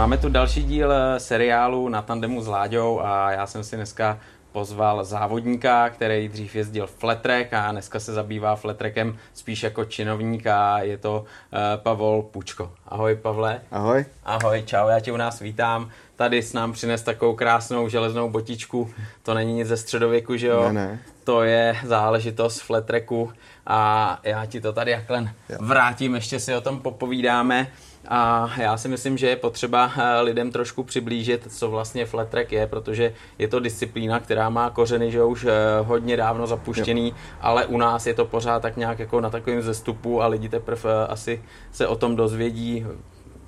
Máme tu další díl eh, seriálu na tandemu s Láďou a já jsem si dneska pozval závodníka, který dřív jezdil fletrek a dneska se zabývá fletrekem spíš jako činovník a je to uh, Pavol Pučko. Ahoj Pavle. Ahoj. Ahoj, čau, já tě u nás vítám. Tady s nám přines takovou krásnou železnou botičku. To není nic ze středověku, že jo? Ne, ne. To je záležitost fletreku a já ti to tady jakhle vrátím, ještě si o tom popovídáme. A já si myslím, že je potřeba eh, lidem trošku přiblížit, co vlastně flat track je, protože je to disciplína, která má kořeny, že už eh, hodně dávno zapuštěný, jo. ale u nás je to pořád tak nějak jako na takovém zestupu a lidi teprve eh, asi se o tom dozvědí.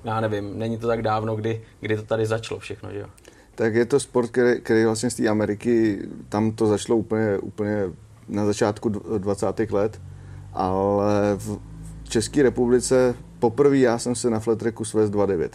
Já nevím, není to tak dávno, kdy, kdy to tady začalo všechno, že jo? Tak je to sport, který, který vlastně z té Ameriky, tam to začalo úplně, úplně na začátku 20. let, ale v České republice poprvé já jsem se na flatreku svez 2.9.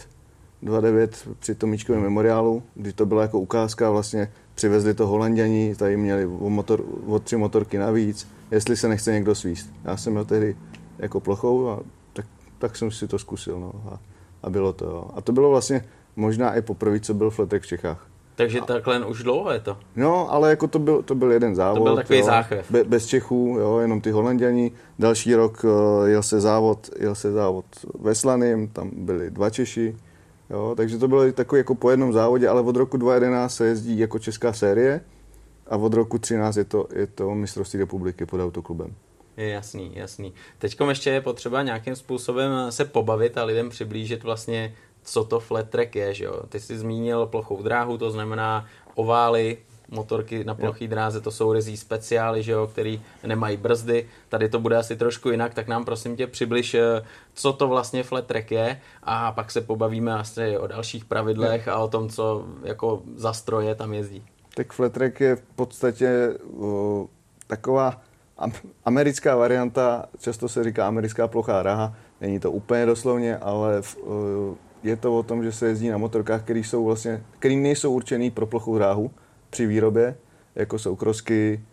2.9 při Tomíčkovém memoriálu, kdy to byla jako ukázka, vlastně přivezli to holanděni, tady měli o, motor, o tři motorky navíc, jestli se nechce někdo svíst. Já jsem měl tehdy jako plochou a tak, tak jsem si to zkusil. No, a, a bylo to. Jo. A to bylo vlastně možná i poprvé, co byl fletek v Čechách. Takže takhle už dlouho je to. No, ale jako to byl, to byl jeden závod. To byl takový jo, záchvěv. Be, bez Čechů, jo, jenom ty Holanděni. Další rok uh, jel se závod, jel se závod ve Slaným, tam byli dva Češi. Jo, takže to bylo takový jako po jednom závodě, ale od roku 2011 se jezdí jako česká série a od roku 2013 je to, je to mistrovství republiky pod autoklubem. Je jasný, jasný. Teď ještě je potřeba nějakým způsobem se pobavit a lidem přiblížit vlastně co to flat track je, že jo. Ty jsi zmínil plochou dráhu, to znamená ovály, motorky na plochý dráze, to jsou rezí speciály, že jo, který nemají brzdy. Tady to bude asi trošku jinak, tak nám prosím tě přibliž, eh, co to vlastně flat track je a pak se pobavíme asi o dalších pravidlech a o tom, co jako za stroje tam jezdí. Tak flat track je v podstatě o, taková americká varianta, často se říká americká plochá dráha, není to úplně doslovně, ale v, o, je to o tom, že se jezdí na motorkách, které jsou vlastně, které nejsou určený pro plochou dráhu při výrobě, jako jsou krosky,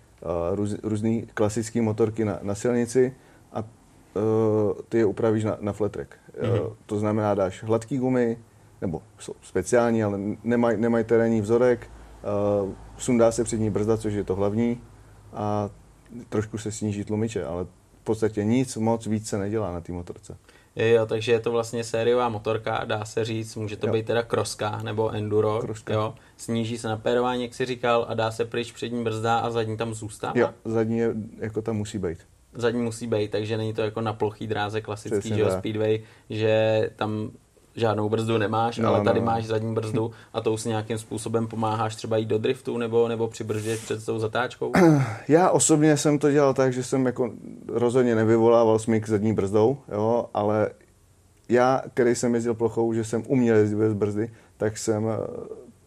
růz, různé klasické motorky na, na silnici a uh, ty je upravíš na, na flat track. Mm-hmm. Uh, to znamená, dáš hladký gumy, nebo jsou speciální, ale nemají nemaj terénní vzorek, uh, sundá se přední brzda, což je to hlavní, a trošku se sníží tlumiče, ale v podstatě nic moc víc se nedělá na té motorce. Jo, takže je to vlastně sériová motorka, dá se říct, může to jo. být teda kroska nebo enduro, kroska. jo. Sníží se napérování, jak jsi říkal, a dá se pryč přední brzda a zadní tam zůstává? Jo, zadní je, jako tam musí být. Zadní musí být, takže není to jako na plochý dráze klasický, že jo, speedway, že tam žádnou brzdu nemáš, no, ale tady no. máš zadní brzdu a tou si nějakým způsobem pomáháš třeba jít do driftu nebo, nebo přibrždět před tou zatáčkou? Já osobně jsem to dělal tak, že jsem jako rozhodně nevyvolával smyk zadní brzdou, jo, ale já, který jsem jezdil plochou, že jsem uměl jezdit bez brzdy, tak jsem eh,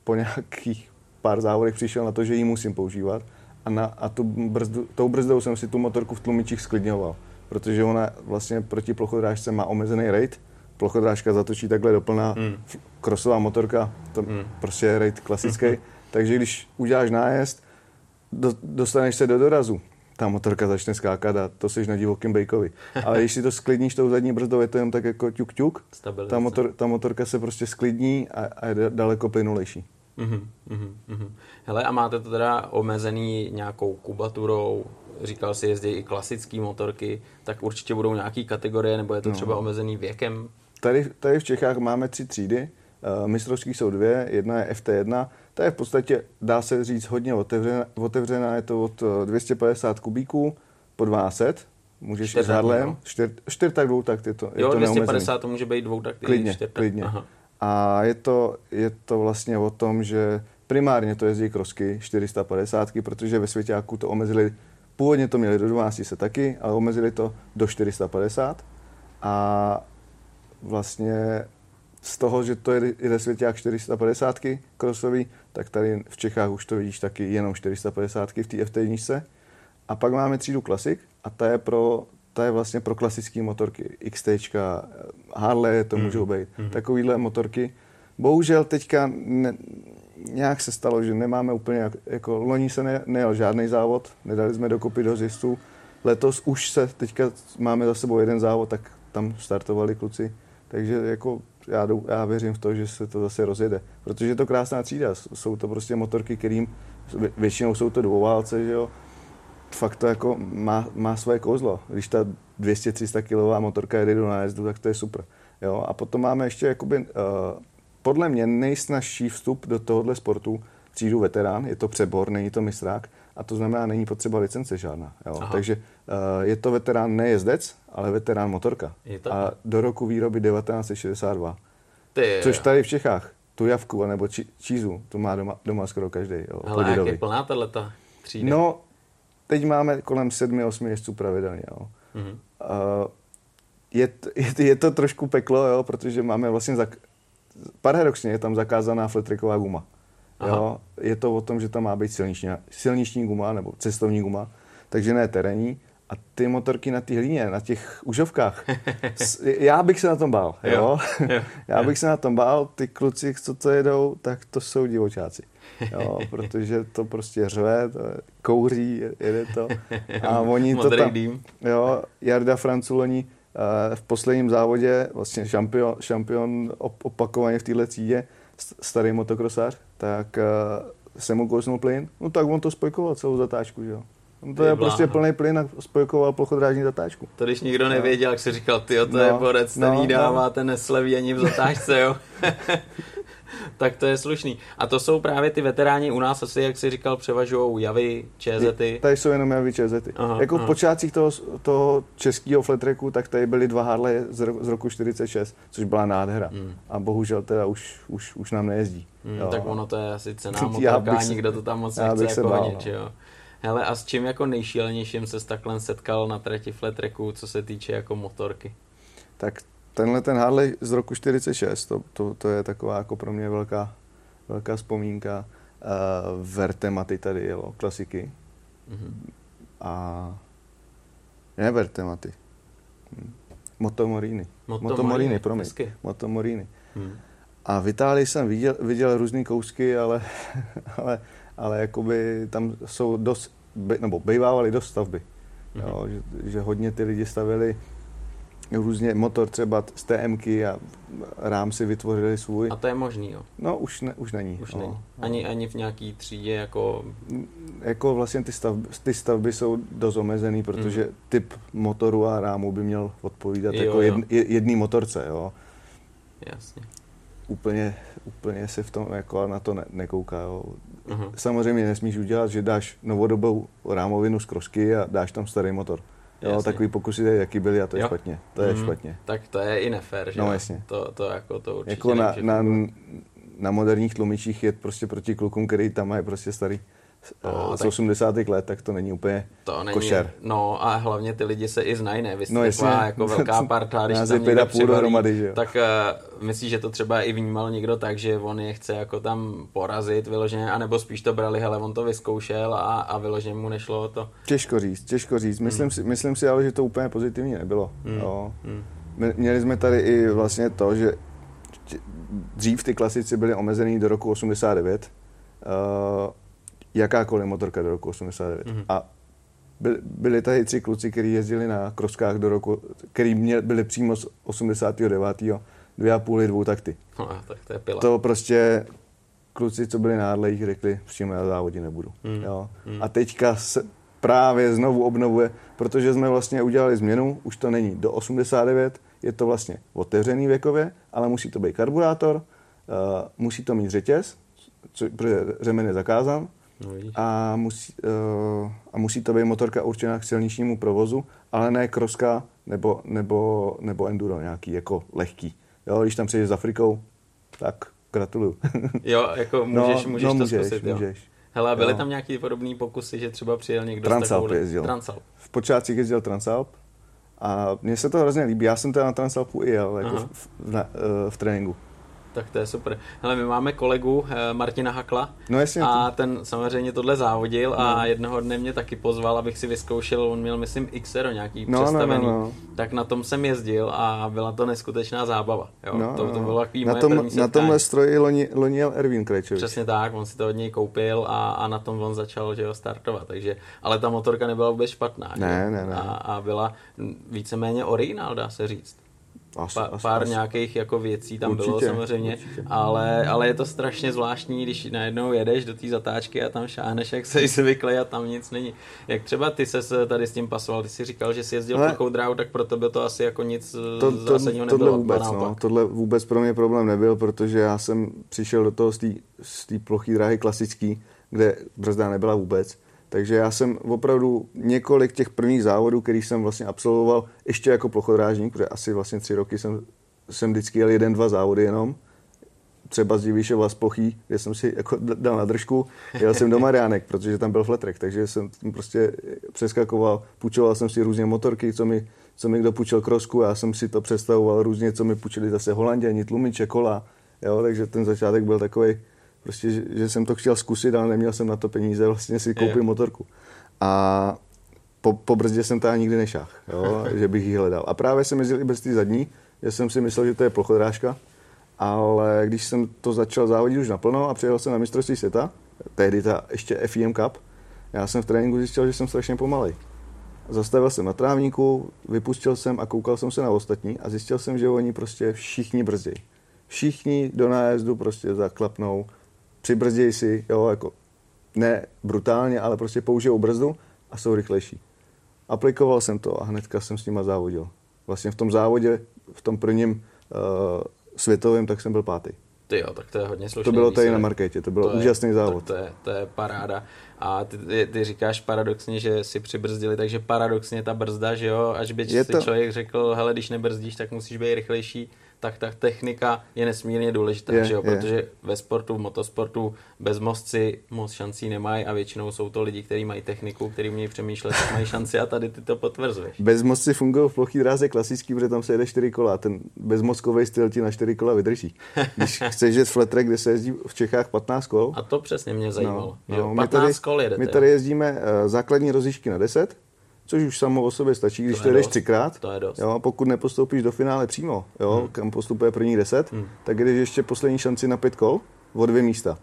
po nějakých pár závodech přišel na to, že ji musím používat a, na, a tu brzdu, tou brzdou jsem si tu motorku v tlumičích sklidňoval, protože ona vlastně proti plochodrážce má omezený rate, plochodrážka zatočí takhle doplná, mm. krosová motorka, to mm. prostě je rate klasický, mm. takže když uděláš nájezd, do, dostaneš se do dorazu, ta motorka začne skákat a to jsi na divokém bejkovi. Ale když si to sklidníš tou zadní brzdou, je to jen tak jako ťuk ťuk, ta, motor, ta motorka se prostě sklidní a, a je daleko plynulejší. Mm-hmm, mm-hmm. Hele, a máte to teda omezený nějakou kubaturou, říkal si, jezdí i klasické motorky, tak určitě budou nějaké kategorie, nebo je to no. třeba omezený věkem? Tady, tady v Čechách máme tři třídy, uh, mistrovský jsou dvě, jedna je FT1, ta je v podstatě, dá se říct, hodně otevřená, otevřená je to od 250 eh, kubíků po 200, můžeš čtyř s Harlem, čtyř, čtyř tak dvou tak je to, je jo, to 250 neomezený. to může být dvou tak Klidně, čtyř, klidně. Aha. A je to, je to vlastně o tom, že primárně to jezdí krosky 450, protože ve Svěťáku to omezili, původně to měli do 12 se taky, ale omezili to do 450 a vlastně z toho, že to je, jde svěťák 450 krosový, tak tady v Čechách už to vidíš taky jenom 450 v té FT1. A pak máme třídu Classic a ta je pro ta je vlastně pro klasické motorky. XT, Harley to mm. můžou být. Mm. Takovýhle motorky. Bohužel teďka ne, nějak se stalo, že nemáme úplně, jako loni se ne, nejel žádný závod, nedali jsme dokopy do zjistů. Letos už se, teďka máme za sebou jeden závod, tak tam startovali kluci takže jako já, já věřím v to, že se to zase rozjede. Protože je to krásná třída. Jsou to prostě motorky, kterým většinou jsou to dvouválce, že jo. Fakt to jako má, má své kouzlo. Když ta 200-300 kg motorka jede do nájezdu, tak to je super. Jo? A potom máme ještě jakoby, uh, podle mě nejsnažší vstup do tohohle sportu třídu veterán, je to přebor, není to mistrák, a to znamená, není potřeba licence žádná. Jo? Takže je to veterán nejezdec, ale veterán motorka. Je to a do roku výroby 1962. Ty, Což tady v Čechách, tu javku nebo či, čízu, tu má doma, doma skoro každý. Hele, jak je plná tato třída? No, teď máme kolem sedmi, osmi jezdců pravidelně. Jo. Mhm. Uh, je, je, je to trošku peklo, jo, protože máme vlastně, zak- paradoxně je tam zakázaná fletriková guma. Jo. Je to o tom, že tam má být silniční, silniční guma nebo cestovní guma, takže ne terénní. A ty motorky na té hlíně, na těch užovkách, já bych se na tom bál. Jo? Jo, jo, já bych se na tom bál, ty kluci, co to jedou, tak to jsou divočáci. Jo, protože to prostě řve, to kouří, jede to. A oni to tam, dým. jo, Jarda Franculoni eh, v posledním závodě, vlastně šampion, šampion op- opakovaně v téhle třídě, st- starý motokrosář, tak eh, se mu kousnul plyn, no tak on to spojkoval celou zatáčku, že jo. On to Ty je prostě plný plyn a spojkoval plochodrážní zatáčku. To když nikdo nevěděl, jak si říkal, ty to No, je borec, ten no, jí no. dává, ten nesleví ani v zatáčce, jo. tak to je slušný. A to jsou právě ty veteráni u nás asi, jak si říkal, převažují javy, čezety. Tady jsou jenom javy čezety. Aha, Jako aha. v počátcích toho, toho českého flatreku, tak tady byly dva Harley z, ro- z roku 46, což byla nádhera. Hmm. A bohužel teda už, už, už nám nejezdí. Hmm, Jo. tak ono to je asi cená Já motorka, nikdo to tam moc nechce jako bál, honit, no. jo. Hele, a s čím jako nejšílenějším se takhle setkal na trati flat tracku, co se týče jako motorky? Tak tenhle ten Harley z roku 46, to, to, to je taková jako pro mě velká, velká vzpomínka. Uh, Vertematy tady jelo, klasiky. Mhm. A ne Vertematy. Hm. Motomorini. Motomorini, Motomorini, promiň. hezky. Motomorini. Hmm. A v Itálii jsem viděl, viděl různé kousky, ale, ale, ale jakoby tam jsou dost, by, nebo bývávaly dost stavby. Mhm. Jo, že, že hodně ty lidi stavili různě motor třeba z TMky a rám si vytvořili svůj. A to je možný, jo. No už, ne, už není. Už no. není. Ani, ani v nějaký třídě jako... Jako vlastně ty stavby, ty stavby jsou dost omezený, protože Mhm. typ motoru a rámu by měl odpovídat Jo, jako jo. jedn, je- jedný motorce. Jo. Jasně. Úplně, úplně se v tom jako na to ne, nekouká. Jo. Mhm. Samozřejmě nesmíš udělat, že dáš novodobou rámovinu z krosky a dáš tam starý motor. Jo, Jasně. takový pokusy, tady jaký byly a to je Jo. špatně. To je Mhm. špatně. Tak to je i nefér, že No, jasně. To, to jako to určitě Jako na, na, na moderních tlumičích je prostě proti klukům, který tam mají prostě starý No, z tak- 80. let, tak to není úplně To není, košer. no a hlavně ty lidi se i znají, ne? Vy jste No, jasně. jako velká parta, když tam někdo přibalí, dohromady, že jo? tak uh, myslíš, že to třeba i vnímal někdo tak, že on je chce jako tam porazit vyloženě, anebo spíš to brali, hele, on to vyzkoušel a, a vyloženě mu nešlo to. Těžko říct, těžko říct. Myslím, Hmm. si, myslím si ale, že to úplně pozitivní nebylo. Hmm. Jo. Hmm. Měli jsme tady i vlastně to, že dřív ty klasici byly omezený do roku 89. Uh, jakákoliv motorka do roku 89. Mhm. A byli, byli tady tři kluci, kteří jezdili na kroskách do roku, který měl, byli přímo z 89. dvě a půl dvou takty. No, tak to je pila. To prostě kluci, co byli na Harlejích, řekli, přímo na závodě nebudu. Mm. Jo. Mm. A teďka se právě znovu obnovuje, protože jsme vlastně udělali změnu, už to není do 89, je to vlastně otevřený věkově, ale musí to být karburátor, uh, musí to mít řetěz, co, protože řemen je zakázán, No, vidíš. a musí, uh, a musí to být motorka určená k silničnímu provozu, ale ne kroska nebo, nebo, nebo enduro nějaký, jako lehký. Jo, když tam přijdeš s Afrikou, tak gratuluju. Jo, jako můžeš, no, můžeš no, to můžeš, zkusit, jo. můžeš. Hele, byly Jo. tam nějaký podobný pokusy, že třeba přijel někdo Transalp s takovou... jezdil. Transalp. V počátcích jezdil Transalp a mně se to hrozně líbí. Já jsem teda na Transalpu i jel, jako Aha. v, v, eh, v tréninku. Tak to je super. Hele, my máme kolegu eh, Martina Hakla No jasně, a ten samozřejmě tohle závodil a No. jednoho dne mě taky pozval, abych si vyzkoušel, on měl myslím XR nějaký No, no, no, přestavený, no. tak na tom jsem jezdil a byla to neskutečná zábava. Jo? no, to, to no. bylo takový na, moje tom, první na tomhle stroji loni, loni jel Erwin Krejčovič. Přesně tak, on si to od něj koupil a, a na tom on začal že jo, startovat, takže, ale ta motorka nebyla vůbec špatná. Ne, ne, ne. A, a byla víceméně originál, dá se říct. Asi, pa, asi, pár asi. nějakých jako věcí tam Určitě, bylo samozřejmě, určitě. ale, ale je to strašně zvláštní, když najednou jedeš do té zatáčky a tam šáhneš, jak se zvyklý a tam nic není. Jak třeba ty se tady s tím pasoval, ty si říkal, že jsi jezdil Ale- plochou dráhu, tak pro tebe to asi jako nic to, to, to, zásadního nebylo. tohle vůbec, no, tohle vůbec pro mě problém nebyl, protože já jsem přišel do toho z té ploché dráhy klasický, kde brzda nebyla vůbec. Takže já jsem opravdu několik těch prvních závodů, který jsem vlastně absolvoval ještě jako plochodrážník, protože asi vlastně tři roky jsem, jsem vždycky jel jeden, dva závody jenom, třeba z Divíšova z Plochý, kde jsem si jako dal na držku, jel jsem do Mariánek, protože tam byl fletrek, takže jsem prostě přeskakoval, půjčoval jsem si různě motorky, co mi, co mi kdo půjčil krosku, já jsem si to představoval různě, co mi půjčili zase Holanděni, tlumiče, kola, jo, takže ten začátek byl takový, prostě, že, že, jsem to chtěl zkusit, ale neměl jsem na to peníze vlastně si koupit Jo. motorku. A po, po brzdě jsem tam nikdy nešáhl, jo, že bych ji hledal. A právě jsem jezdil i bez té zadní, že jsem si myslel, že to je plochodrážka, ale když jsem to začal závodit už naplno a přijel jsem na mistrovství světa, tehdy ta ještě FIM Cup, já jsem v tréninku zjistil, že jsem strašně pomalej. Zastavil jsem na trávníku, vypustil jsem a koukal jsem se na ostatní a zjistil jsem, že oni prostě všichni brzdí. Všichni do nájezdu prostě zaklapnou, přibrzdějí si, jo, jako ne brutálně, ale prostě použijou brzdu a jsou rychlejší. Aplikoval jsem to a hnedka jsem s nima závodil. Vlastně v tom závodě, v tom prvním uh, světovém, tak jsem byl pátý. Ty jo, tak to je hodně slušný To bylo tady na marketě, to byl To je- úžasný závod. To, je, to je paráda. A ty, ty, ty říkáš paradoxně, že si přibrzdili, takže paradoxně ta brzda, že jo, až by Je si to- člověk řekl, hele, když nebrzdíš, tak musíš být rychlejší, tak ta technika je nesmírně důležitá, Je, že jo, je. protože ve sportu, v motosportu bezmozci moc šancí nemají a většinou jsou to lidi, kteří mají techniku, kteří umějí přemýšlet, tak mají šanci a tady ty to potvrzuješ. Bezmocci fungují v plochý dráze klasický, protože tam se jede čtyři kola. Ten bezmozkový styl ti na čtyři kola vydrží. Když chceš jet track, kde se jezdí v Čechách 15 kol, A to přesně mě zajímalo. No, že jo, no, 15 my tady, kol jedete. My tady jezdíme uh, základní rozjížďky na 10, což už samo o sobě stačí, když To to, jdeš dost. třikrát. To je dost. Jo, a pokud nepostoupíš do finále přímo, jo, Hmm. kam postupuje první 10, tak jdeš ještě poslední šanci na pět kol o dvě místa.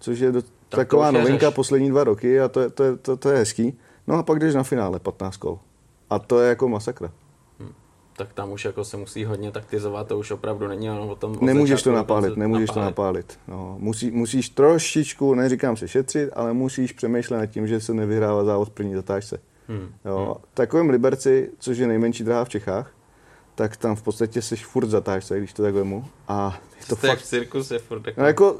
Což je do, to taková novinka řeš. poslední dva roky a to je, to, je, to, to je hezký. No a pak jdeš na finále 15 kol. A to je jako masakra. tak tam už jako se musí hodně taktizovat, to už opravdu není jenom o tom... Nemůžeš to napálit, nemůžeš to napálit. No, musí, musíš trošičku, neříkám se šetřit, ale musíš přemýšlet nad tím, že se nevyhrává závod v první zatáčce. Hmm. Jo. Takovém Liberci, což je nejmenší dráha v Čechách, tak tam v podstatě jsi furt v zatáčce, když to tak vemu. A je To v fakt... cirkuse je furt jako... No jako,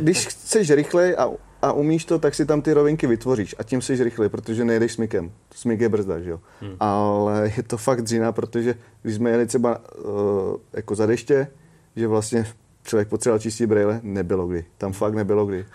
když chceš rychlej a, a umíš to, tak si tam ty rovinky vytvoříš a tím jsi rychlej, protože nejedeš smykem. Smyk je brzda, že jo. Hmm. Ale je to fakt dřina, protože když jsme jeli třeba uh, jako za deště, že vlastně člověk potřeboval čistí brejle, nebylo kdy. Tam fakt nebylo kdy.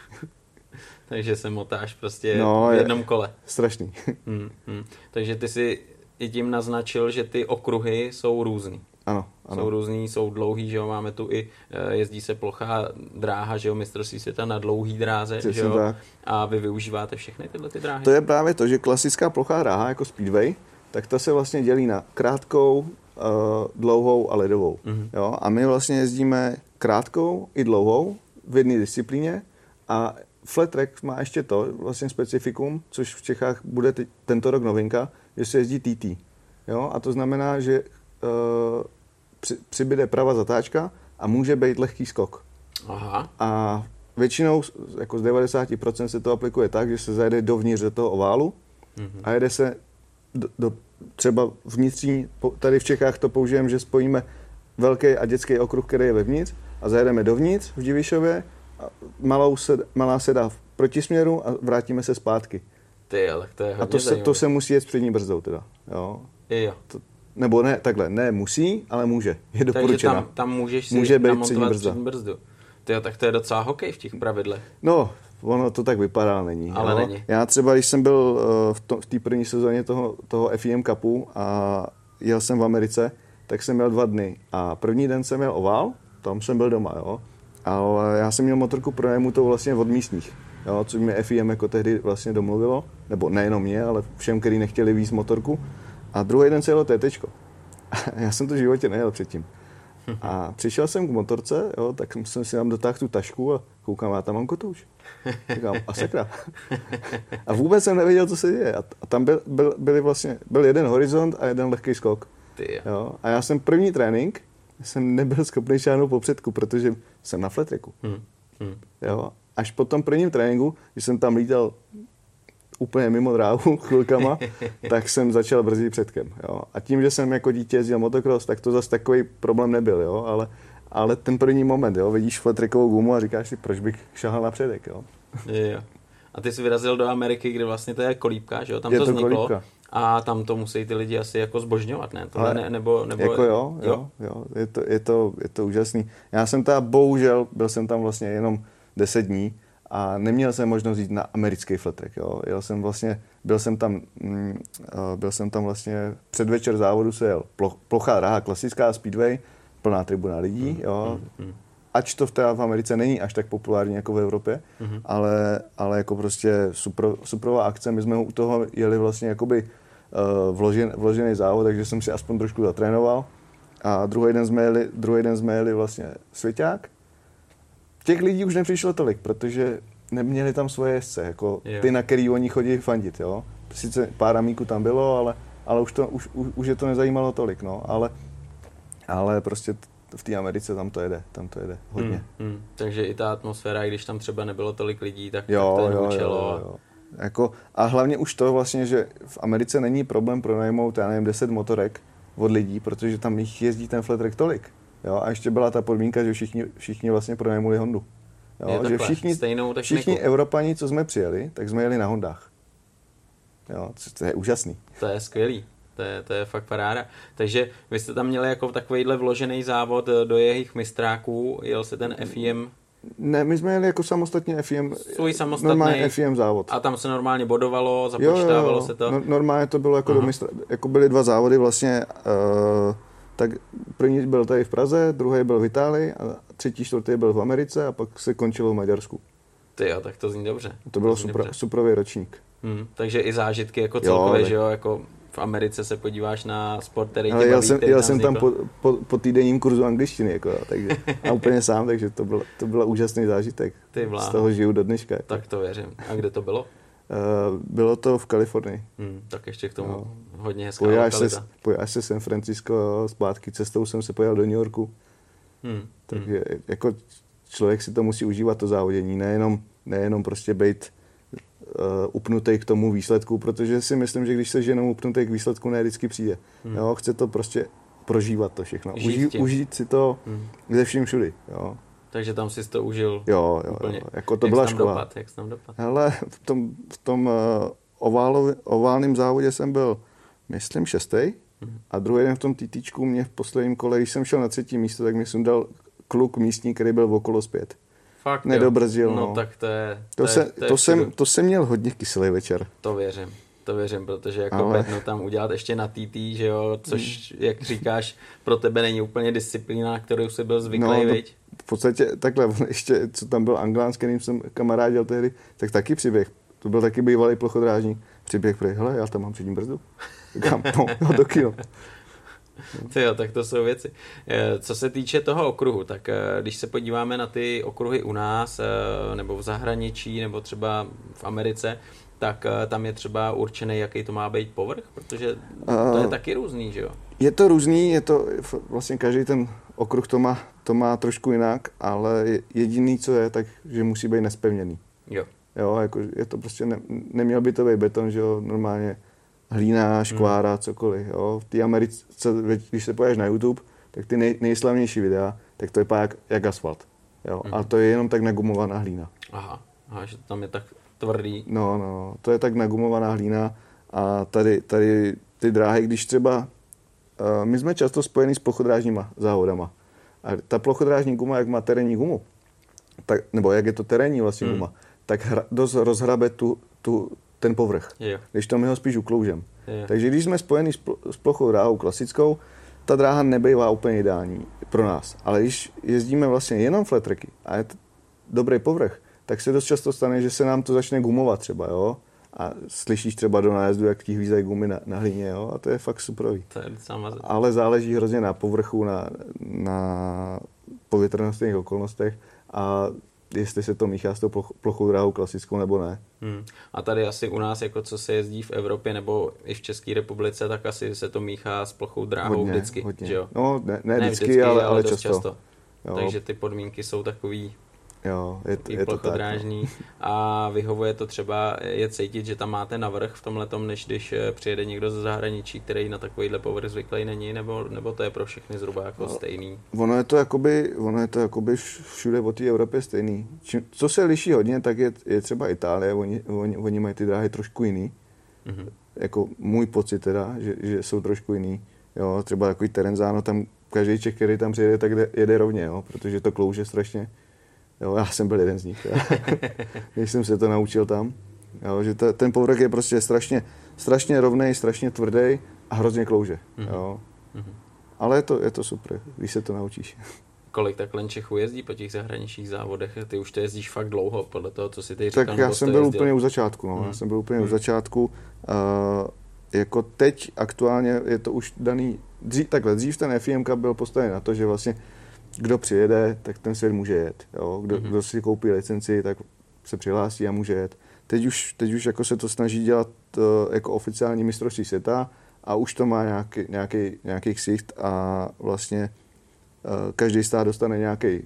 Takže se motáš prostě No, v je- jednom kole. Strašný. Hmm, hmm. Takže ty si i tím naznačil, že ty okruhy jsou různý. ano, Ano. Jsou různý, jsou dlouhý, že jo, máme tu i, eh, jezdí se plochá dráha, že jo, mistrovství světa na dlouhý dráze, Přesně že jo, tak. a vy využíváte všechny tyhle ty dráhy? To je právě to, že klasická plochá dráha jako speedway, tak ta se vlastně dělí na krátkou, uh, dlouhou a ledovou. Mm-hmm. Jo? A my vlastně jezdíme krátkou i dlouhou v jedné disciplíně a flat track má ještě to vlastně specifikum, což v Čechách bude teď, tento rok novinka, že se jezdí TT. Jo? A to znamená, že uh, při, přibyde pravá zatáčka a může být lehký skok. Aha, A většinou jako z 90% se to aplikuje tak, že se zajede dovnitř do toho oválu mm-hmm. a jede se do, do třeba vnitřní, tady v Čechách to použijeme, že spojíme velký a dětský okruh, který je vevnitř a zajedeme dovnitř v Divišově, malou se, malá se dá v protisměru a vrátíme se zpátky. ty, ale to je hodně A to se, to se musí jet s přední brzdou teda. Jo. Jo. To, nebo ne, takhle, ne musí, ale může. Je Takže doporučena. tam, tam můžeš si Může být přední brzda. přední brzdu. Ty tak to je docela hokej v těch pravidlech. No, ono to tak vypadá, není. Ale jo? není. Já třeba, když jsem byl eh, v, té první sezóně toho, toho FIM Cupu a jel jsem v Americe, tak jsem měl dva dny. A první den jsem měl ovál, tam jsem byl doma, jo. Ale já jsem měl motorku pronajímutou vlastně od místních, jo, což mi FIM jako tehdy vlastně domluvilo, nebo nejenom mě, ale všem, kteří nechtěli víc motorku. A druhý den se jelo TT. já jsem to v životě nejel předtím. A přišel jsem k motorce, jo, tak jsem si tam dotáhl tu tašku a koukám, já tam mám kotouč. Říkám, a sakra. A vůbec jsem nevěděl, co se děje. A, tam byl, byl, byly vlastně, byl jeden horizont a jeden lehký skok. Jo. A já jsem první trénink, jsem nebyl schopný šáhnout popředku, protože jsem na flatreku. Hmm. Hmm. Jo. Až po tom prvním tréninku, když jsem tam lítal úplně mimo dráhu chvilkama, tak jsem začal brzdit předkem. Jo. A tím, že jsem jako dítě jezdil motocross, tak to zase takový problém nebyl. Jo. Ale, ale ten první moment, jo, vidíš flatrekovou gumu a říkáš si, proč bych šahal na předek. Jo. Je, jo. A ty jsi vyrazil do Ameriky, kde vlastně to je kolíbka, že jo? Tam Je to to vzniklo. kolíbka. A tam to musí ty lidi asi jako zbožňovat, ne? Tohle Ale ne nebo, nebo, Jako jo, jo, jo. Je, to, je, to, je to úžasný. Já jsem tam, bohužel, byl jsem tam vlastně jenom 10 dní a neměl jsem možnost jít na americký fletrek. Jo. Jel jsem vlastně, byl jsem tam, mm, eh, byl jsem tam vlastně předvečer závodu se jel ploch, plochá dráha, klasická speedway, plná tribuna lidí, jo. Hmm. Ač to v, té, v Americe není až tak populární jako v Evropě, Mhm. ale, ale jako prostě super, superová akce. My jsme u toho jeli vlastně jakoby uh, vložen, vložený závod, takže jsem si aspoň trošku zatrénoval. A druhý den jsme jeli, druhý den jsme jeli vlastně svěťák. Těch lidí už nepřišlo tolik, protože neměli tam svoje jezdce, jako Jo. ty, na který oni chodí fandit, jo. Sice pár amíků tam bylo, ale, ale už, to, už, už, už je to nezajímalo tolik, no. Ale, ale prostě v té Americe tam to jede, tam to jede hodně. Hmm. Hmm. Takže i ta atmosféra, i když tam třeba nebylo tolik lidí, tak, Jo, tak to jo, jo, jo, jo. Jako, a hlavně už to vlastně, že v Americe není problém pronajmout, já nevím, 10 motorek od lidí, protože tam jich jezdí ten flat track tolik. Jo? A ještě byla ta podmínka, že všichni, všichni vlastně pronajmuli Hondu. Je Jo? Že takhle, všichni, stejnou techniku. všichni Evropani, co jsme přijeli, tak jsme jeli na Hondách. Jo, to je úžasný. To je skvělý. To je, to je fakt paráda. Takže vy jste tam měli jako takovýhle vložený závod do jejich mistráků, jel se ten FIM Ne, my jsme jeli jako samostatně FIM, Svůj samostatný- normálně FIM závod. a tam se normálně bodovalo, Jo, jo, započítávalo jo. se to. No, normálně to bylo jako, Aha. do mistra, jako byly dva závody vlastně, uh, tak první byl tady v Praze, druhý byl v Itálii a třetí, čtvrtý byl v Americe a pak se končilo v Maďarsku. Ty jo, tak to zní dobře. To bylo zní super, dobře. superový ročník. Hmm, takže i zážitky jako Jo, celkově, tak- že jo, jako v Americe se podíváš na sport, který Ale tě jel baví, jsem, jel jsem tam vznikl. po, po, po týdenním kurzu angličtiny, jako, takže, a úplně sám, takže to byl, to byl úžasný zážitek. Ty Z bláho. toho žiju do dneška. Jako. Tak to věřím. A kde to bylo? Uh, bylo to v Kalifornii. Hmm, tak ještě k tomu No. hodně hezká Pojáš se, lokalita. pojáš se San Francisco, jo, zpátky cestou jsem se pojel do New Yorku. Hmm, hmm. Takže jako člověk si to musí užívat, to závodění, nejenom, nejenom prostě být upnutý k tomu výsledku, protože si myslím, že když se jenom upnutý k výsledku, ne vždycky přijde. Hmm. Jo, chce to prostě prožívat to všechno. Žít Uží, užít si to Hmm. ze vším všudy. Jo, Takže tam jsi to užil jo, jo, úplně. jo. Jako to Jak byla škola. Dopad, jak tam dopad? Hele, v tom, v tom uh, oválovi, oválném závodě jsem byl, myslím, šestý. Mhm. A druhý den v tom TTčku mě v posledním kole, když jsem šel na třetí místo, tak mě sundal kluk místní, který byl okolo zpět. Fakt, jo. Nedobrzdil, No, no. tak to je... To, je- se, to, je to, jsem, to jsem měl hodně kyselý večer. To věřím. To věřím, protože jako Ale- bednu tam udělat ještě na TT, že jo, což, jak říkáš, pro tebe není úplně disciplína, na kterou jsi byl zvyklý, No, to- viď? V podstatě takhle, ještě, co tam byl Anglán, s kterým jsem kamarádil tehdy, tak taky přiběh. To byl taky bývalý plochodrážník. Přiběh, prý, hele, já tam mám přední brzdu. No, no, do kino. Ty jo, tak to jsou věci. Eh, Co se týče toho okruhu, tak eh, když se podíváme na ty okruhy u nás, eh, nebo v zahraničí, nebo třeba v Americe, tak tam je třeba určený, jaký to má být povrch, protože to je taky různý, že jo? Je to různý, je to vlastně každý ten okruh to má, to má trošku jinak, ale je- jediný, co je, tak že musí být nespevněný. Jo. Jo, jako je to prostě, ne, neměl by to být beton, že jo, normálně hlína, škvára, Hmm. cokoliv, jo. V té Americe, když se pojáš na YouTube, tak ty nej, nejslavnější videa, tak to vypadá jak, jak asfalt, jo. Mhm. A to je jenom tak nagumovaná hlína. Aha, aha, že tam je tak tvrdý. No, no, to je tak nagumovaná hlína a tady, tady ty dráhy, když třeba, uh, my jsme často spojení s plochodrážníma závodama a ta plochodrážní guma, jak má terénní gumu, tak, nebo jak je to terénní vlastně Hmm. guma, tak hra, dost rozhrabe tu, tu, ten povrch, Jo, když to my ho spíš ukloužem. jo. Takže když jsme spojeni s, pl- s plochou dráhou klasickou, ta dráha nebývá úplně ideální pro nás. Ale když jezdíme vlastně jenom flat a je to dobrý povrch, tak se dost často stane, že se nám to začne gumovat třeba, jo? A slyšíš třeba do nájezdu, jak ti hvízdají gumy na, na hlíně, jo? A to je fakt superový. To je. Ale záleží hrozně na povrchu, na, na povětrnostních okolnostech a jestli se to míchá s tou plochou dráhou klasickou nebo ne. Hmm. A tady asi u nás, jako co se jezdí v Evropě nebo i v České republice, tak asi se to míchá s plochou dráhou hodně, vždycky. Hodně. Že jo? No, ne, ne, ne vždycky, vždycky, ale, ale často. často. Jo. Takže ty podmínky jsou takový Jo, je, je to tak. No. A vyhovuje to třeba, je cítit, že tam máte navrh v tom, než když eh, přijede někdo ze zahraničí, který na takovýhle povrch zvyklý není, nebo, nebo to je pro všechny zhruba jako no, stejný? Ono je to jakoby, ono je to jakoby všude po té Evropě stejný. Čím, co se liší hodně, tak je, je třeba Itálie, oni, oni, oni mají ty dráhy trošku jiný. Mm-hmm. Jako můj pocit teda, že, že jsou trošku jiný. Jo, třeba takový Terenzano, tam každý Čech, který tam přijede, tak jede rovně, jo, protože to klouže strašně. Jo, já jsem byl jeden z nich, když jsem se to naučil tam. Jo, že ta, ten povrch je prostě strašně, strašně rovný, strašně tvrdý a hrozně klouže. Mm-hmm. Jo. Mm-hmm. Ale je to, je to super, když se to naučíš. Kolik takhle Čechů jezdí po těch zahraničních závodech? Ty už to jezdíš fakt dlouho, podle toho, co si teď říkal. Tak já jsem byl jezdil. úplně u začátku. No. Mm. Já jsem byl úplně mm. u začátku. Uh, jako teď aktuálně je to už daný, dřív, takhle, dřív ten FIM byl postaven na to, že vlastně kdo přijede, tak ten svět může jet. Jo? Kdo, mm-hmm. kdo si koupí licenci, tak se přihlásí a může jet. Teď už, teď už jako se to snaží dělat uh, jako oficiální mistrovství světa a už to má nějaký, nějaký, nějaký ksicht a vlastně uh, každý stát dostane nějaký,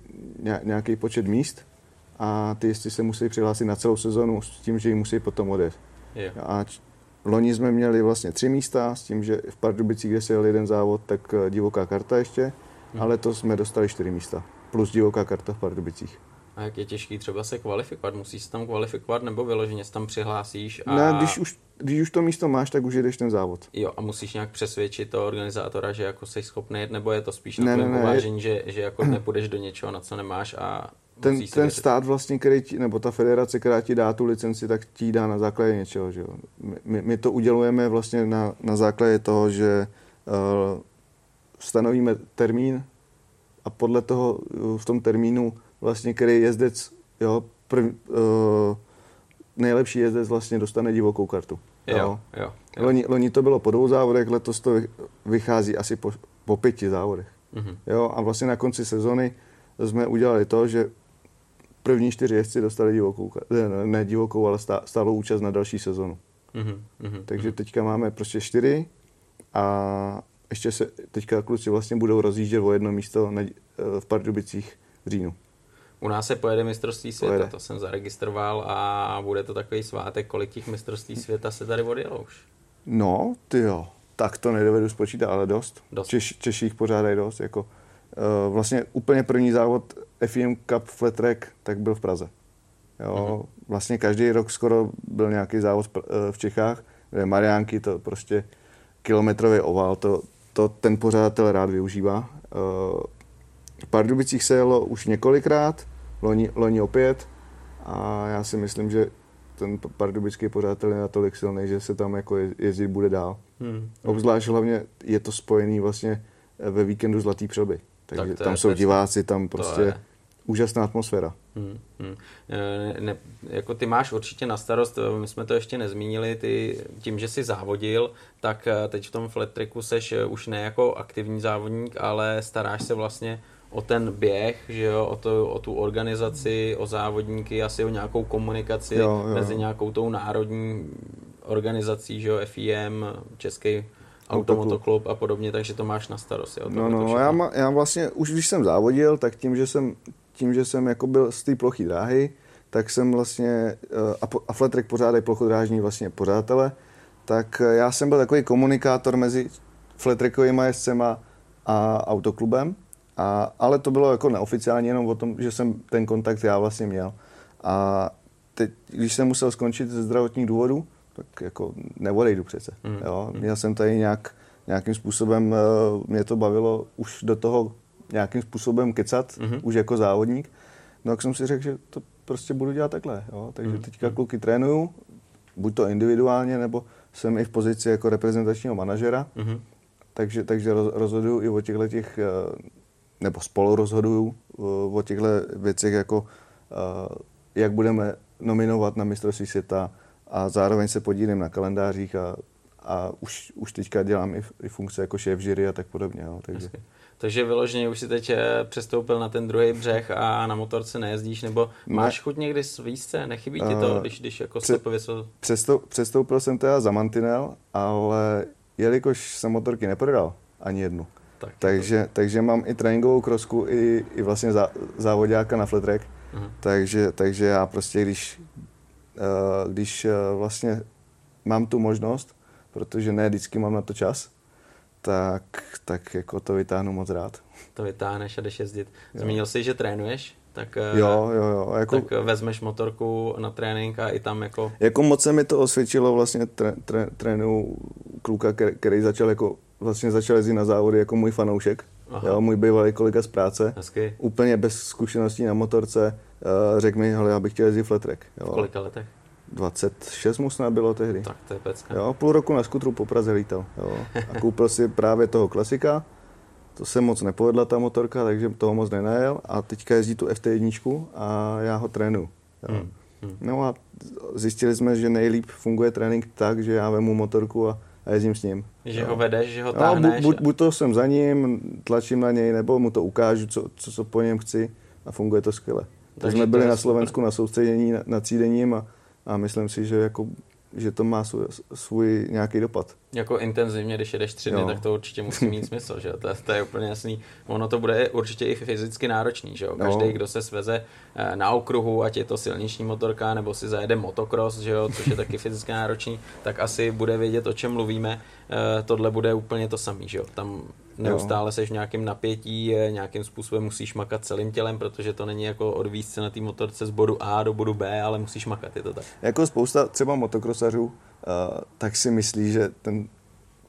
nějaký počet míst a ty jestli se musí přihlásit na celou sezonu s tím, že ji musí potom odjet. Yeah. A loni jsme měli vlastně tři místa s tím, že v Pardubicích, kde se jel jeden závod, tak uh, divoká karta ještě Hmm. Ale to jsme dostali čtyři místa. Plus divoká karta v Pardubicích. A jak je těžký třeba se kvalifikovat? Musíš se tam kvalifikovat nebo vyloženě se tam přihlásíš? A... Ne, když už, když už to místo máš, tak už jedeš ten závod. Jo, a musíš nějak přesvědčit toho organizátora, že jako jsi schopný jet, nebo je to spíš na ne, ne, uvážení, že, že jako nepůjdeš do něčeho, na co nemáš a ten, ten stát vlastně, který ti, nebo ta federace, která ti dá tu licenci, tak ti dá na základě něčeho. Že jo? My, my, to udělujeme vlastně na, na základě toho, že uh, stanovíme termín a podle toho uh, v tom termínu vlastně, který jezdec, jo, prv, uh, nejlepší jezdec vlastně dostane divokou kartu. Jo, jo. jo, jo. Loni, loni to bylo po dvou závodech, letos to vychází asi po, po pěti závodech. Mm-hmm. Jo, a vlastně na konci sezony jsme udělali to, že první čtyři jezdci dostali divokou, ne, ne divokou, ale stálou účast na další sezonu. Mm-hmm. Takže mm-hmm. teďka máme prostě čtyři a ještě se teďka kluci vlastně budou rozjíždět o jedno místo na, eh, v Pardubicích v říjnu. U nás se pojede mistrovství světa, pojede. to jsem zaregistroval a bude to takový svátek, kolik těch mistrovství světa se tady odjelo už? No, ty jo, tak to nedovedu spočítat, ale dost. dost. Češ, Češích pořádají dost. Jako, uh, vlastně úplně první závod FIM Cup Flat Track tak byl v Praze. Jo, uh-huh. Vlastně každý rok skoro byl nějaký závod v, v Čechách, kde Mariánky to prostě kilometrový oval, to, to ten pořadatel rád využívá. V eh, Pardubicích se jelo už několikrát, loni, loni opět a já si myslím, že ten pardubický pořadatel je natolik silný, že se tam jako jezdit bude dál. Hmm. Obzvlášť hlavně je to spojený vlastně ve víkendu Zlatý přelby. Takže tak tam jsou diváci, tam prostě úžasná atmosféra. Hmm, hmm. Ne, ne, jako ty máš určitě na starost, my jsme to ještě nezmínili, ty tím, že jsi závodil, tak eh, teď v tom flat tracku seš už ne jako aktivní závodník, ale staráš se vlastně o ten běh, že jo, o, to, o tu organizaci, o závodníky, asi o nějakou komunikaci jo, jo. mezi nějakou tou národní organizací, že jo, FIM, Český automotoklub a podobně, takže to máš na starost. Jo, no, no, já, má, já vlastně, už když jsem závodil, tak tím, že jsem tím, že jsem jako byl z té plochy dráhy, tak jsem vlastně, eh, a, a Flatrek pořádají plochodrážní vlastně pořadatele, tak eh, já jsem byl takový komunikátor mezi Flatrekovými jezdcema a autoklubem, a, ale to bylo jako neoficiálně jenom o tom, že jsem ten kontakt já vlastně měl. A teď, když jsem musel skončit ze zdravotních důvodů, tak jako neodejdu přece. Mm. Jo? Měl jsem tady nějak, nějakým způsobem, eh, mě to bavilo už do toho nějakým způsobem kecat, mm-hmm. už jako závodník. No tak jsem si řekl, že to prostě budu dělat takhle. Jo? Takže mm-hmm. teďka kluky trénuju, buď to individuálně, nebo jsem i v pozici jako reprezentačního manažera. Mm-hmm. Takže, takže rozhoduju i o těchto těch, eh, nebo spolu rozhoduju eh, o těchto věcech, jako eh, jak budeme nominovat na mistrovství světa a zároveň se podílím na kalendářích a, a už, už teďka dělám i, i funkce jako šéf jury a tak podobně. Jo, takže. Takže vyloženě už si teď eh, přestoupil na ten druhý břeh a na motorce nejezdíš, nebo máš chuť někdy z výzce? Nechybí ti to, když, když jako Pře- to pověsil? Přestou, přestoupil jsem teda za mantinel, ale jelikož jsem motorky neprodal ani jednu, Tak, takže, takže mám i tréninkovou krosku, i, i vlastně zá, závodáka na flat track, Mhm. takže, takže já prostě, když, uh, když uh, vlastně mám tu možnost, protože ne vždycky mám na to čas, tak, tak jako to vytáhnu moc rád. to vytáhneš a jdeš jezdit. Zmínil jsi, že trénuješ, tak, eh, Jo, jo, jo. Jako, tak vezmeš motorku na trénink a i tam jako... Jako moc se mi to osvědčilo vlastně tré, tré, trénu kluka, který, začal jako vlastně začal jezdit na závody jako můj fanoušek. Aha. Jo, můj bývalý kolega z práce. Hezky. Úplně bez zkušeností na motorce. Uh, řekl mi, hele, já bych chtěl jezdit flat track. V Jo. kolika letech? 26 mu snad bylo tehdy. Tak to je pecka. Jo, půl roku na skutru po Praze lítal. Jo. A koupil si právě toho klasika. To se moc nepovedla ta motorka, takže toho moc nenajel. A teďka jezdí tu FT1 a já ho trénuju. Jo. Hmm. Hmm. No a zjistili jsme, že nejlíp funguje trénink tak, že já vemu motorku a, a jezdím s ním. Že jo. ho vedeš, že ho Jo, táhneš. bu, buď, buď to jsem za ním, tlačím na něj, nebo mu to ukážu, co, co, co po něm chci a funguje to skvěle. Tak Takže jsme byli na super. Slovensku na soustředění, na, na třídením a, a myslím si, že, jako, že to má svůj, svůj nějaký dopad. Jako intenzivně, když jedeš tři dny, Jo. tak to určitě musí mít smysl, že? To, je- to je úplně jasný. Ono to bude určitě i fyzicky náročný, že jo? Každý, kdo se sveze eh, na okruhu, ať je to silniční motorka, nebo si zajede motocross, že jo? Což je taky fyzicky náročný, tak asi bude vědět, o čem mluvíme. Eh, Tohle bude úplně to samý, že jo? Tam neustále seš v nějakém napětí, nějakým způsobem musíš makat celým tělem, protože to není jako odvízt se na té motorce z bodu A do bodu B, ale musíš makat, je to tak. Jako spousta třeba motokrosařů, uh, tak si myslí, že ten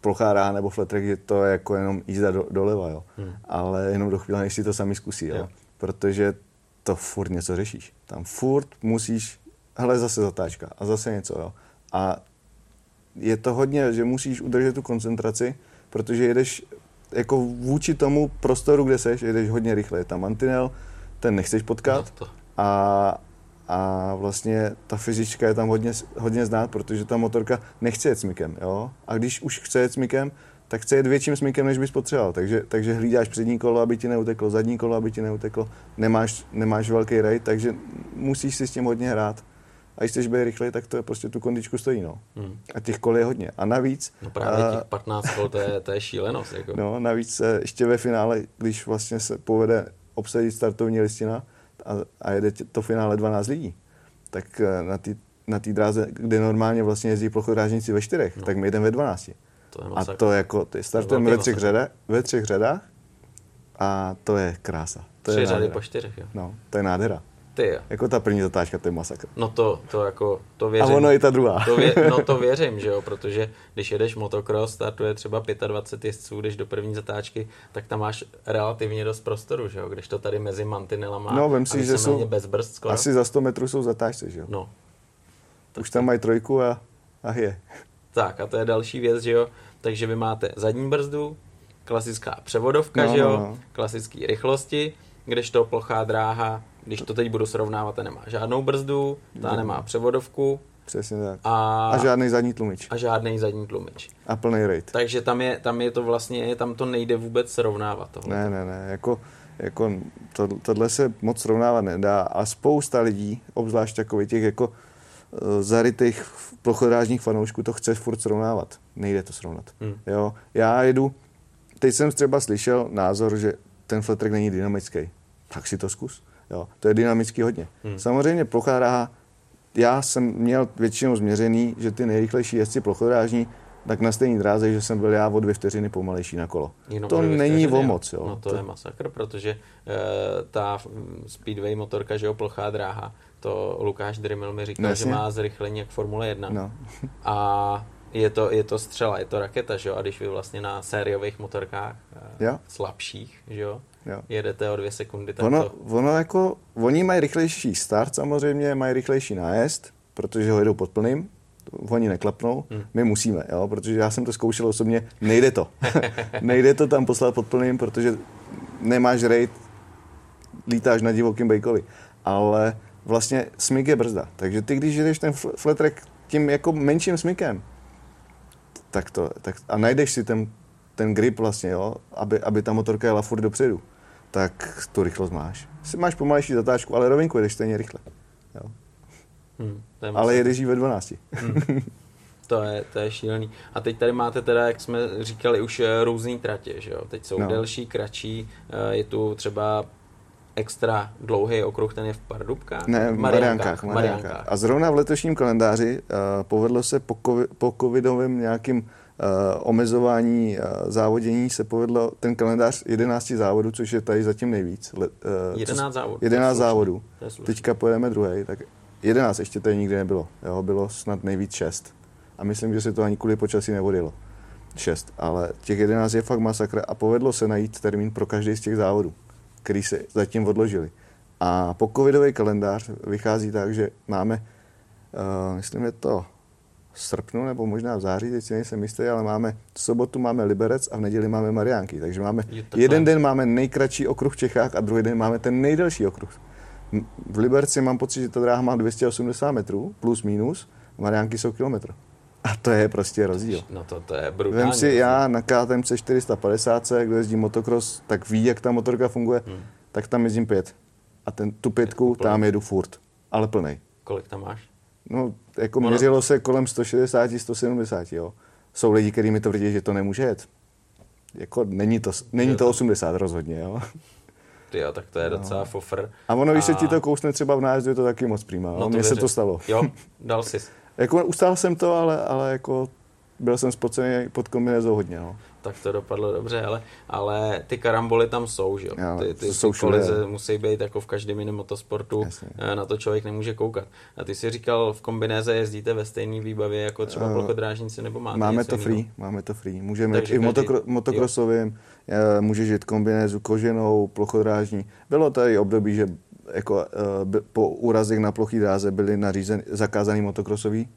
plochá ráha nebo flat track, že to je jako jenom jízda do, doleva, jo. Hmm. Ale jenom do chvíle, než si to sami zkusí, jo. Jo. Protože to furt něco řešíš. Tam furt musíš, hele zase zatáčka a zase něco, jo. A je to hodně, že musíš udržet tu koncentraci, protože jedeš jako vůči tomu prostoru, kde seš, jedeš hodně rychle. Je tam mantinel, ten nechceš potkat, No, a, a vlastně ta fyzička je tam hodně, hodně znát, protože ta motorka nechce jet smykem, jo? A když už chce jet smykem, tak chce jet větším smykem, než bys potřeboval. Takže, takže hlídáš přední kolo, aby ti neuteklo, zadní kolo, aby ti neuteklo. Nemáš, nemáš velký raid, takže musíš si s tím hodně hrát. A když chceš být rychlej, tak to je prostě tu kondičku stojí, no. Hmm. A těch kol je hodně. A navíc... No právě a- těch 15 kol, to je, to je šílenost. Jako. No, navíc eh, ještě ve finále, když vlastně se povede obsadit startovní listina a, a jede tě- to finále 12 lidí, tak eh, na té na tý dráze, kde normálně vlastně jezdí plochodrážníci ve čtyřech, No. tak my jdeme ve 12. To je A to jako, ty startujeme ve třech, řadách, ve třech řadách a to je krása. To Tři je řady nádhera. po čtyřech, jo. No, to je nádhera. Ty jo. Jako ta první zatáčka, to je masakr. No to, to jako, to A věřím. ono i ta druhá. To vě, no to věřím, že jo, protože když jedeš motocross, startuje třeba 25 jezdců, když do první zatáčky, tak tam máš relativně dost prostoru, že jo, když to tady mezi mantinelama No, vem a si, že jsou bez brzd skoro. Asi za 100 metrů jsou zatáčce, že jo? No, Už tam mají trojku a, a je. tak a to je další věc, že jo, takže vy máte zadní brzdu, klasická převodovka, No, že jo, no, no. klasické rychlosti, kdežto plochá dráha, když to teď budu srovnávat, ta nemá žádnou brzdu, ta nemá převodovku Přesně tak. a, A žádný zadní tlumič. a žádný zadní tlumič. A plný raid. Takže tam je, tam je to vlastně, tam to nejde vůbec srovnávat tohle. Ne, ne, ne, jako, jako to, tohle se moc srovnávat nedá a spousta lidí, obzvlášť takových těch jako eh, zarytých plochodrážních fanoušků to chce furt srovnávat. Nejde to srovnat. Hmm. Jo, já jedu, teď jsem třeba slyšel názor, že ten flat track není dynamický. Tak si to zkus. Jo, to je dynamický hodně. Hmm. Samozřejmě plochá dráha, já jsem měl většinou změřený, že ty nejrychlejší jezdci plochodrážní, tak na stejný dráze, že jsem byl já o dvě vteřiny pomalejší na kolo. Jenom to není o moc, jo. No to, je masakr, protože e, ta mm, speedway motorka, že jo, plochá dráha, to Lukáš Drymil mi říkal, No, že má zrychlení jak Formule 1. No. A je to, je to střela, je to raketa, že jo, a když vy vlastně na sériových motorkách e, Jo. slabších, že jo, Jo. jedete o dvě sekundy, tak Ono, to... ono jako, oni mají rychlejší start samozřejmě, mají rychlejší nájezd, protože ho jedou pod plným, oni neklapnou, Hmm. my musíme, jo, protože já jsem to zkoušel osobně, nejde to. nejde to tam poslat pod plným, protože nemáš raid, lítáš na divokým bejkovi. Ale vlastně smyk je brzda, takže ty když jedeš ten fl- flat track tím jako menším smykem, tak to, tak, a najdeš si ten, ten grip vlastně, jo, aby, aby ta motorka jela furt dopředu, tak tu rychlost máš. Si máš pomalejší zatáčku, ale rovinku jedeš stejně rychle. Jo. Hmm, to je ale jedeš jí ve 12. Hmm. To je, to je šílený. A teď tady máte teda, jak jsme říkali, už eh, různý tratě, že jo? Teď jsou no. delší, kratší, eh, je tu třeba extra dlouhý okruh, ten je v Pardubkách? Ne, v Mariankách, Mariankách. A zrovna v letošním kalendáři uh, povedlo se po, COVID, po covidovém nějakým omezování uh, závodění se povedlo ten kalendář 11 závodů, což je tady zatím nejvíc. Le, uh, 11 závodů. 11 závodů. Teďka pojedeme druhý, tak 11 ještě tady nikdy nebylo. Jo, bylo snad nejvíc 6. A myslím, že se to ani kvůli počasí nevodilo. 6. Ale těch 11 je fakt masakr a povedlo se najít termín pro každý z těch závodů který se zatím odložili. A po covidový kalendář vychází tak, že máme, uh, myslím, je to srpnu nebo možná v září, teď si nejsem jistý, ale máme v sobotu máme Liberec a v neděli máme Mariánky. Takže máme jeden den máme nejkratší okruh v Čechách a druhý den máme ten nejdelší okruh. V Liberci mám pocit, že ta dráha má 280 metrů, plus minus, Mariánky jsou kilometr. A to je prostě rozdíl. No to, to je brutální. Vem si, já na KTM 450, kdo jezdí motocross, tak ví, jak ta motorka funguje, hmm. tak tam jezdím pět. A ten, tu pětku tam jedu furt, ale plný. Kolik tam máš? No, jako ono... měřilo se kolem 160, 170, jo. Jsou lidi, kteří mi tvrdí, že to nemůže jet. Jako není to, není to 80 rozhodně, jo. Ty jo, tak to je no. docela fofr. A ono, když a... se ti to kousne třeba v nájezdu, je to taky moc přímá. No, Mně se to stalo. Jo, dal jsi. Jako ustál jsem to, ale, ale jako byl jsem spocený pod kombinezou hodně. No. Tak to dopadlo dobře, ale, ale ty karamboly tam jsou, že jo? Ty, ty, jsou ty kolize musí být jako v každém jiném motosportu, Jasně. Eh, na to člověk nemůže koukat. A ty jsi říkal, v kombinéze jezdíte ve stejné výbavě jako třeba uh, plochodrážníci, nebo máte Máme to free, jiného? máme to free. Můžeme jít i v motokro, motokrosovém, eh, můžeš jít kombinézu koženou, plochodrážní. Bylo tady období, že jako, uh, po úrazech na plochý dráze byly nařízen, zakázaný motokrosový,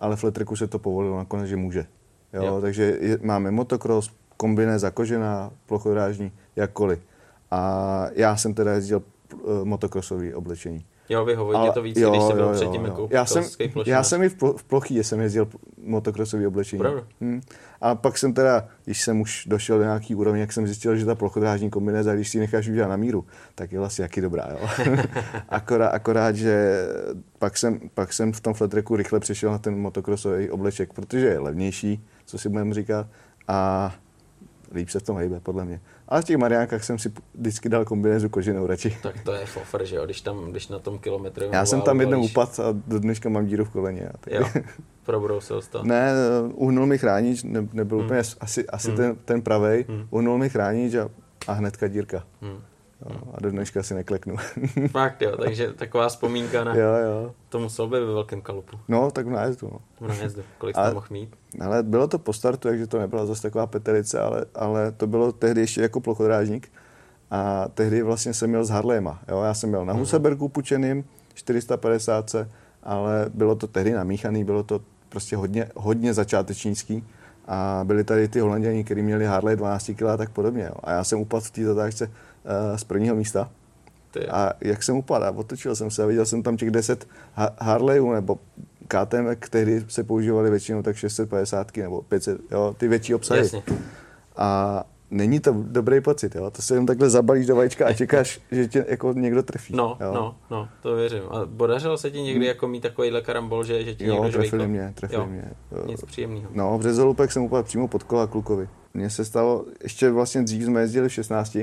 ale v Letreku se to povolilo nakonec, že může. Jo, jo. Takže je, máme motocross, kombinéza kožená, plochodrážní, jakkoliv. A já jsem teda jezdil uh, motocrossový oblečení. Jo, vyhovuje to víc, jo, když jsi byl jo, předtím jo. jako já jsem, já jsem i v, plo, v plochý jsem jezdil motokrosový oblečení. Pravda. Hmm. A pak jsem teda, když jsem už došel do nějaký úrovně, jak jsem zjistil, že ta plochodrážní kombinéza, když si ji necháš udělat na míru, tak je vlastně jaký dobrá. Jo? akorát, akorát, že pak jsem, pak jsem v tom flatreku rychle přešel na ten motokrosový obleček, protože je levnější, co si budeme říkat, a líp se v tom hejbe, podle mě. Ale v těch Mariánkách jsem si vždycky dal kombinézu koženou radši. Tak to je fofr, že jo, když, tam, když na tom kilometru... Já jsem tam jednou upadl a do dneška mám díru v koleně. Tak... Jo, probrousil to. Ne, uhnul mi chránič, ne, nebyl hmm. úplně asi, asi hmm. ten, ten pravej, hmm. uhnul mi chránič a, a hnedka dírka. Hmm. Jo, a do dneška si nekleknu. Fakt jo, takže taková vzpomínka na... jo, jo. To muselo být ve velkém kalupu. No, tak v nájezdu. No. V nájezdu. Kolik jste mohl mít? Ale bylo to po startu, takže to nebyla zase taková peterice, ale, ale to bylo tehdy ještě jako plochodrážník. A tehdy vlastně jsem měl z Harlema. Jo? Já jsem měl na. Husebergu půjčeným, 450, ale bylo to tehdy namíchaný, bylo to prostě hodně, hodně začátečnický. A byli tady ty holanděni, kteří měli Harley 12 kg a tak podobně. Jo? A já jsem upadl v té zatáčce z prvního místa. Ty. A jak jsem upadl, otočil jsem se a viděl jsem tam těch 10 Harleyů nebo KTM, které se používaly většinou tak 650 nebo 500, jo, ty větší obsahy. Jasně. A není to dobrý pocit, jo? to se jen takhle zabalíš do vajíčka a čekáš, že tě jako někdo trefí. No, jo? no, no, to věřím. A podařilo se ti někdy hmm. jako mít takovýhle karambol, že, že ti jo, někdo trefili mě, trefili jo, mě. Nic příjemného. No, v Řezolupek jsem upadl přímo pod kola klukovi. Mně se stalo, ještě vlastně dřív jsme jezdili v 16,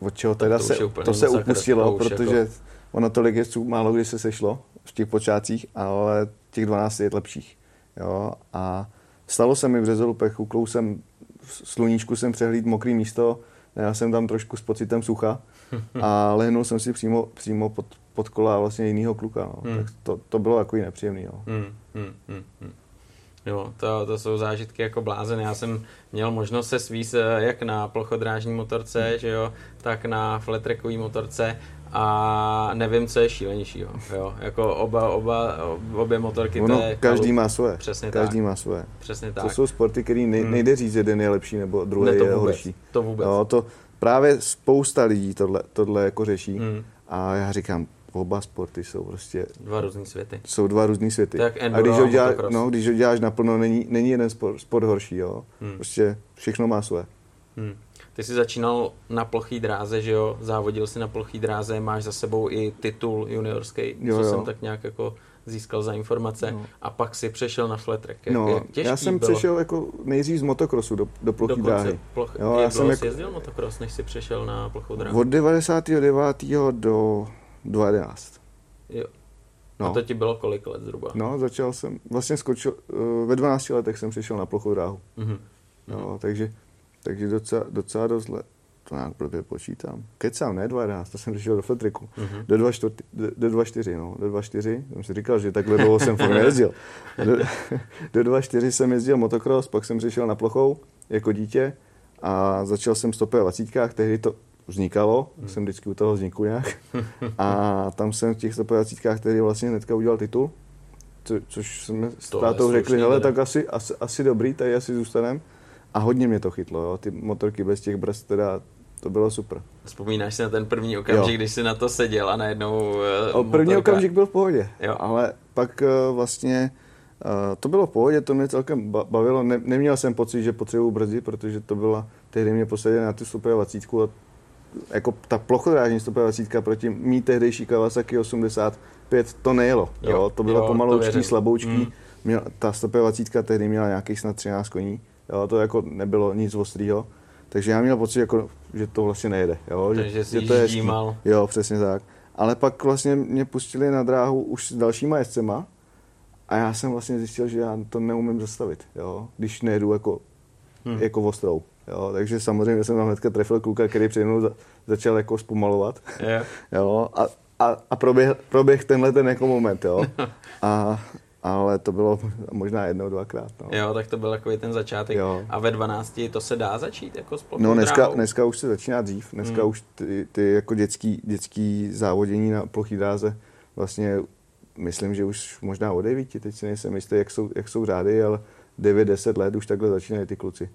od čeho teda to se, to se upustilo, protože jako... ono tolik jezdců málo kdy se sešlo v těch počátcích, ale těch 12 je lepších. Jo? A stalo se mi v Řezolupech, uklou jsem, sluníčku jsem přehlíd mokrý místo, já jsem tam trošku s pocitem sucha a lehnul jsem si přímo, přímo pod, pod kola vlastně jiného kluka. No. Hmm. Tak to, to bylo jako nepříjemný. No. Hmm, hmm, hmm, hmm. Jo, to, to jsou zážitky jako blázen. Já jsem měl možnost se svíst eh, jak na plochodrážní motorce, hmm. že jo, tak na flattrackový motorce a nevím, co je šílenější. Jo. Jako oba, oba, obě motorky, ono, to je každý kalup. má svoje. Přesně každý tak. má svoje. Přesně tak. To jsou sporty, které nej, hmm. nejde říct, jeden je lepší nebo druhý ne, to je vůbec, horší. To vůbec. Jo, to právě spousta lidí tohle, tohle jako řeší. Hmm. A já říkám, oba sporty jsou prostě... Dva různý světy. Jsou dva různý světy. Tak a když ho, dělá, no, když ho děláš naplno, není, není jeden sport, sport horší, jo. Hmm. Prostě všechno má své. Hmm. Ty jsi začínal na plochý dráze, že jo? Závodil si na plochý dráze, máš za sebou i titul juniorský, Jo, co jo. jsem tak nějak jako získal za informace. No. A pak si přešel na flat track. Jak, No, já jsem bylo přešel jako nejdřív z motokrosu do, do plochý dokonce dráhy. ploch... Jo, jak já jsem jako- jsi jezdil motocross, než jsi přešel na plochou dráhu? Od 99. do 2011. Jo. No. A to ti bylo kolik let zhruba? No, začal jsem, vlastně skočil, eh, ve 12 letech jsem přešel na plochou dráhu. Mhm. No, takže, takže docela, docela dost let. To nějak blbě počítám. Kecám, ne 12, to jsem přišel do fletriku. Mhm. Do 2,4, do, do 2,4, no, do 2,4, jsem si říkal, že takhle dlouho jsem fakt nejezdil. Do, do 2,4 jsem jezdil motocross, pak jsem přišel na plochou jako dítě a začal jsem stopě v 20, tehdy to vznikalo, Mhm. jsem vždycky u toho vznikl nějak. A tam jsem v těch stopě 20 tehdy vlastně hnedka udělal titul, co, což jsme s tátou řekli, hele, tak asi, asi, asi dobrý, tady asi zůstanem. A hodně mě to chytlo, jo. ty motorky bez těch brzd, teda to bylo super. Vzpomínáš si na ten první okamžik, Jo. když jsi na to seděl a najednou uh, O, první motorka... okamžik byl v pohodě, Jo. ale pak uh, vlastně uh, to bylo v pohodě, to mě celkem ba- bavilo. Ne, neměl jsem pocit, že potřebuji brzdit, protože to byla, tehdy mě posadili na tu 120 a jako ta plochodrážní 120 proti mý tehdejší Kawasaki 85 to nejelo. Jo, Jo, to bylo jo, pomaloučký, slaboučký. Mm. Měl, ta 120 tehdy měla nějakých snad 13 koní. Jo, to jako nebylo nic ostrýho. Takže já měl pocit, jako, že to vlastně nejede. Jo, že, Takže jsi že to je ždímal. Jo, přesně tak. Ale pak vlastně mě pustili na dráhu už s dalšíma jezdcema a já jsem vlastně zjistil, že já to neumím zastavit, jo, když nejedu jako, hmm. jako ostrou. Jo, takže samozřejmě jsem tam hnedka trefil kluka, který přede mnou za, začal jako zpomalovat. Jo. Jo, a, a, a proběh, proběh tenhle ten jako moment, jo. A, ale to bylo možná jednou, dvakrát. No. jo, tak to byl takový ten začátek. Jo. A ve 12 to se dá začít jako s No dneska, dráhou? dneska už se začíná dřív. Dneska Hmm. už ty, ty jako dětský, dětský závodění na plochý dráze vlastně myslím, že už možná od 9, teď si nejsem jistý, jak jsou, jak jsou řády, ale 9-10 let už takhle začínají ty kluci.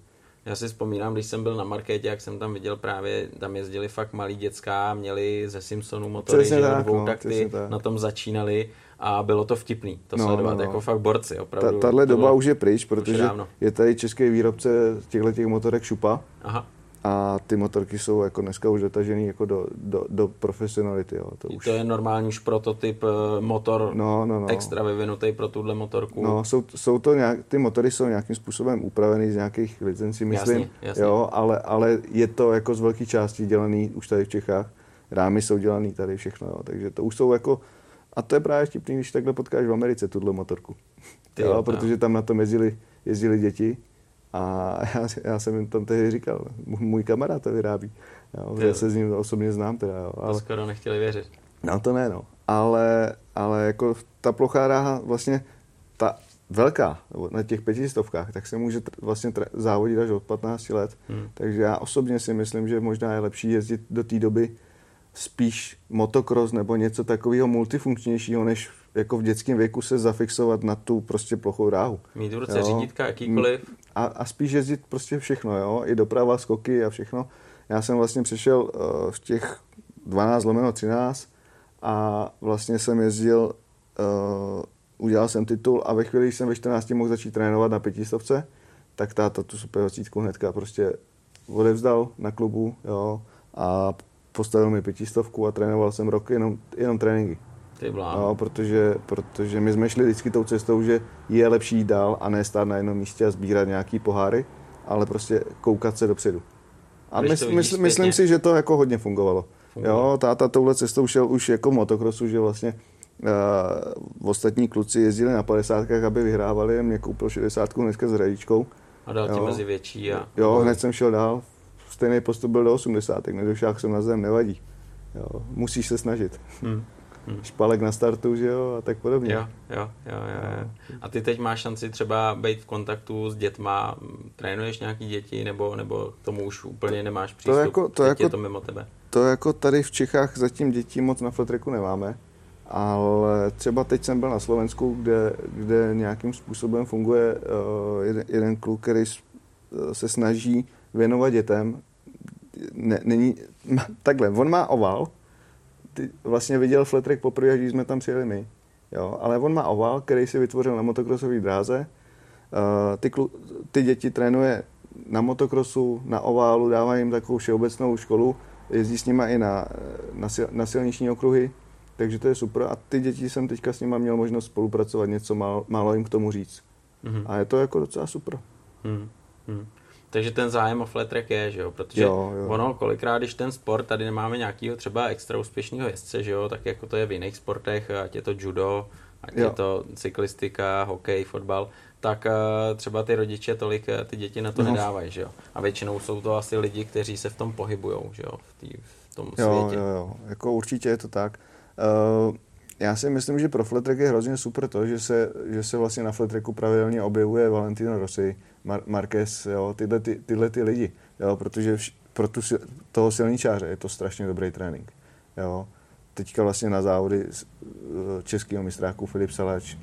Já si vzpomínám, když jsem byl na marketě, jak jsem tam viděl právě, tam jezdili fakt malí děcka, měli ze Simpsonu motory, že tak, dvou no, takty, tak. na tom začínali a bylo to vtipný to No, sledovat, no, no. jako fakt borci, Ta, opravdu. tahle doba už je pryč, protože je tady český výrobce těchto těch motorek Šupa Aha, a ty motorky jsou jako dneska už dotažený jako do, do, do profesionality. Jo. To už, to je normální už prototyp, eh, motor no, no, no. extra vyvinutý pro tuhle motorku. No, jsou, jsou to nějak, ty motory jsou nějakým způsobem upravený z nějakých licencí, myslím. Jasně, jasně. Jo, ale, ale je to jako z velké části dělaný už tady v Čechách. Rámy jsou dělaný tady všechno, jo, takže to už jsou jako, a to je právě vtipný, když takhle potkáš v Americe tuhle motorku. Ty jo, protože tam na tom jezdili, jezdili děti a já, já jsem jim tam tehdy říkal, můj, kamarád to vyrábí. Jo, já se s ním osobně znám teda, jo, To ale, skoro nechtěli věřit. No to ne, no. Ale, ale jako ta plochá dráha, vlastně ta velká, na těch pětistovkách, tak se může tr- vlastně tr- závodit až od 15 let. Hmm. Takže já osobně si myslím, že možná je lepší jezdit do té doby spíš motocross nebo něco takového multifunkčnějšího, než jako v dětském věku se zafixovat na tu prostě plochou dráhu. Mít v ruce Jo. řídítka jakýkoliv. A, a spíš jezdit prostě všechno, jo, i doprava, skoky a všechno. Já jsem vlastně přišel uh, v těch 12 lomeno 13 a vlastně jsem jezdil, uh, udělal jsem titul a ve chvíli, když jsem ve 14 mohl začít trénovat na pětistovce, tak táta tu super 20 hnedka prostě odevzdal na klubu, jo, a postavil mi pětistovku a trénoval jsem rok jenom, jenom tréninky. Ty. No, protože, protože my jsme šli vždycky tou cestou, že je lepší jít dál a ne stát na jednom místě a sbírat nějaký poháry, ale prostě koukat se dopředu. A Když mys, to vidíš mys, myslím si, že to jako hodně fungovalo. Fungovalo. Jo, táta touhle cestou šel už jako motokrosu, že vlastně uh, ostatní kluci jezdili na 50, aby vyhrávali, mě koupil 60 dneska s hradičkou. A dal ti jo. mezi větší a... Jo, hned jsem šel dál, stejný postup byl do 80, nedošel jsem na zem, nevadí. Jo, musíš se snažit. Hmm. Hmm. Špalek na startu, že jo, a tak podobně. Jo, jo, jo, jo, jo. A ty teď máš šanci třeba být v kontaktu s dětma, trénuješ nějaký děti, nebo, nebo k tomu už úplně nemáš přístup, jako- to teď jako- je to mimo tebe. To jako tady v Čechách zatím dětí moc na flatreku nemáme, ale třeba teď jsem byl na Slovensku, kde, kde nějakým způsobem funguje uh, jeden, jeden kluk, který eh, se snaží věnovat dětem. Ne, není, takhle, on má oval, ty vlastně viděl flat poprvé, když jsme tam přijeli my. Jo, ale on má oval, který si vytvořil na motokrosové dráze. Uh, ty, klu, ty děti trénuje na motokrosu, na oválu, dává jim takovou všeobecnou školu, jezdí s nimi i na, na, sil, na silniční okruhy, takže to je super. A ty děti jsem teďka s nimi měl možnost spolupracovat, něco málo, málo jim k tomu říct. Mm-hmm. A je to jako docela super. Mm-hmm. Takže ten zájem o flat track je, že jo? Protože jo, jo. ono kolikrát, když ten sport, tady nemáme nějakého třeba extra úspěšného jezdce, že jo, tak jako to je v jiných sportech, ať je to judo, ať jo. je to cyklistika, hokej, fotbal, tak uh, třeba ty rodiče tolik uh, ty děti na to no. nedávají, že jo. A většinou jsou to asi lidi, kteří se v tom pohybují, že jo, v, tý, v tom jo, světě. Jo, jo, jako určitě je to tak. Uh, já si myslím, že pro flat je hrozně super to, že se, že se vlastně na flat pravidelně objevuje Valentino Rossi, Mar- Marquez, jo, tyhle, ty, tyhle ty lidi, jo, protože vš- pro tu, toho silničáře je to strašně dobrý trénink. Jo. Teďka vlastně na závody eh, českého mistráku Filip Salač, uh,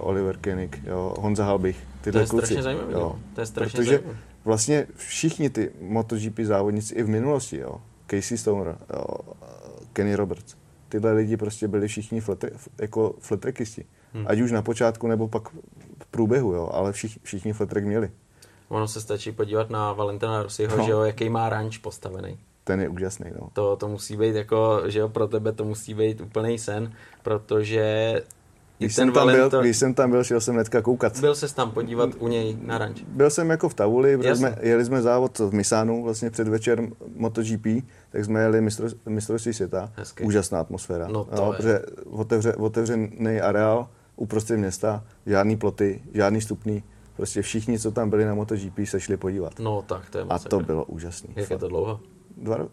Oliver Koenig, jo, Honza Halbich, tyhle to je kluci. Zajímavý, jo. To je strašně Protože zajímavý. vlastně všichni ty MotoGP závodníci i v minulosti, jo, Casey Stoner, jo, Kenny Roberts, tyhle lidi prostě byli všichni fletre, jako fletrekisti. Hmm. Ať už na počátku nebo pak v průběhu, jo, ale všich, všichni fletrek měli. Ono se stačí podívat na Valentina Rossiho, no. že jo, jaký má ranč postavený. Ten je úžasný, no. To, to musí být jako, že jo, pro tebe to musí být úplný sen, protože když, jsem tam Valento... byl, když jsem tam byl, šel jsem hnedka koukat. Byl se tam podívat u něj na ranč? Byl jsem jako v Tavuli, protože jsme, jeli jsme závod v Misánu, vlastně předvečer MotoGP, tak jsme jeli mistro, mistrovství světa. Hezky. Úžasná atmosféra. No, to no, protože otevře, otevřený areál uprostřed města, žádný ploty, žádný stupný. Prostě všichni, co tam byli na MotoGP, se šli podívat. No tak, to je A to bylo úžasné. Jak je to dlouho? Dva, uh,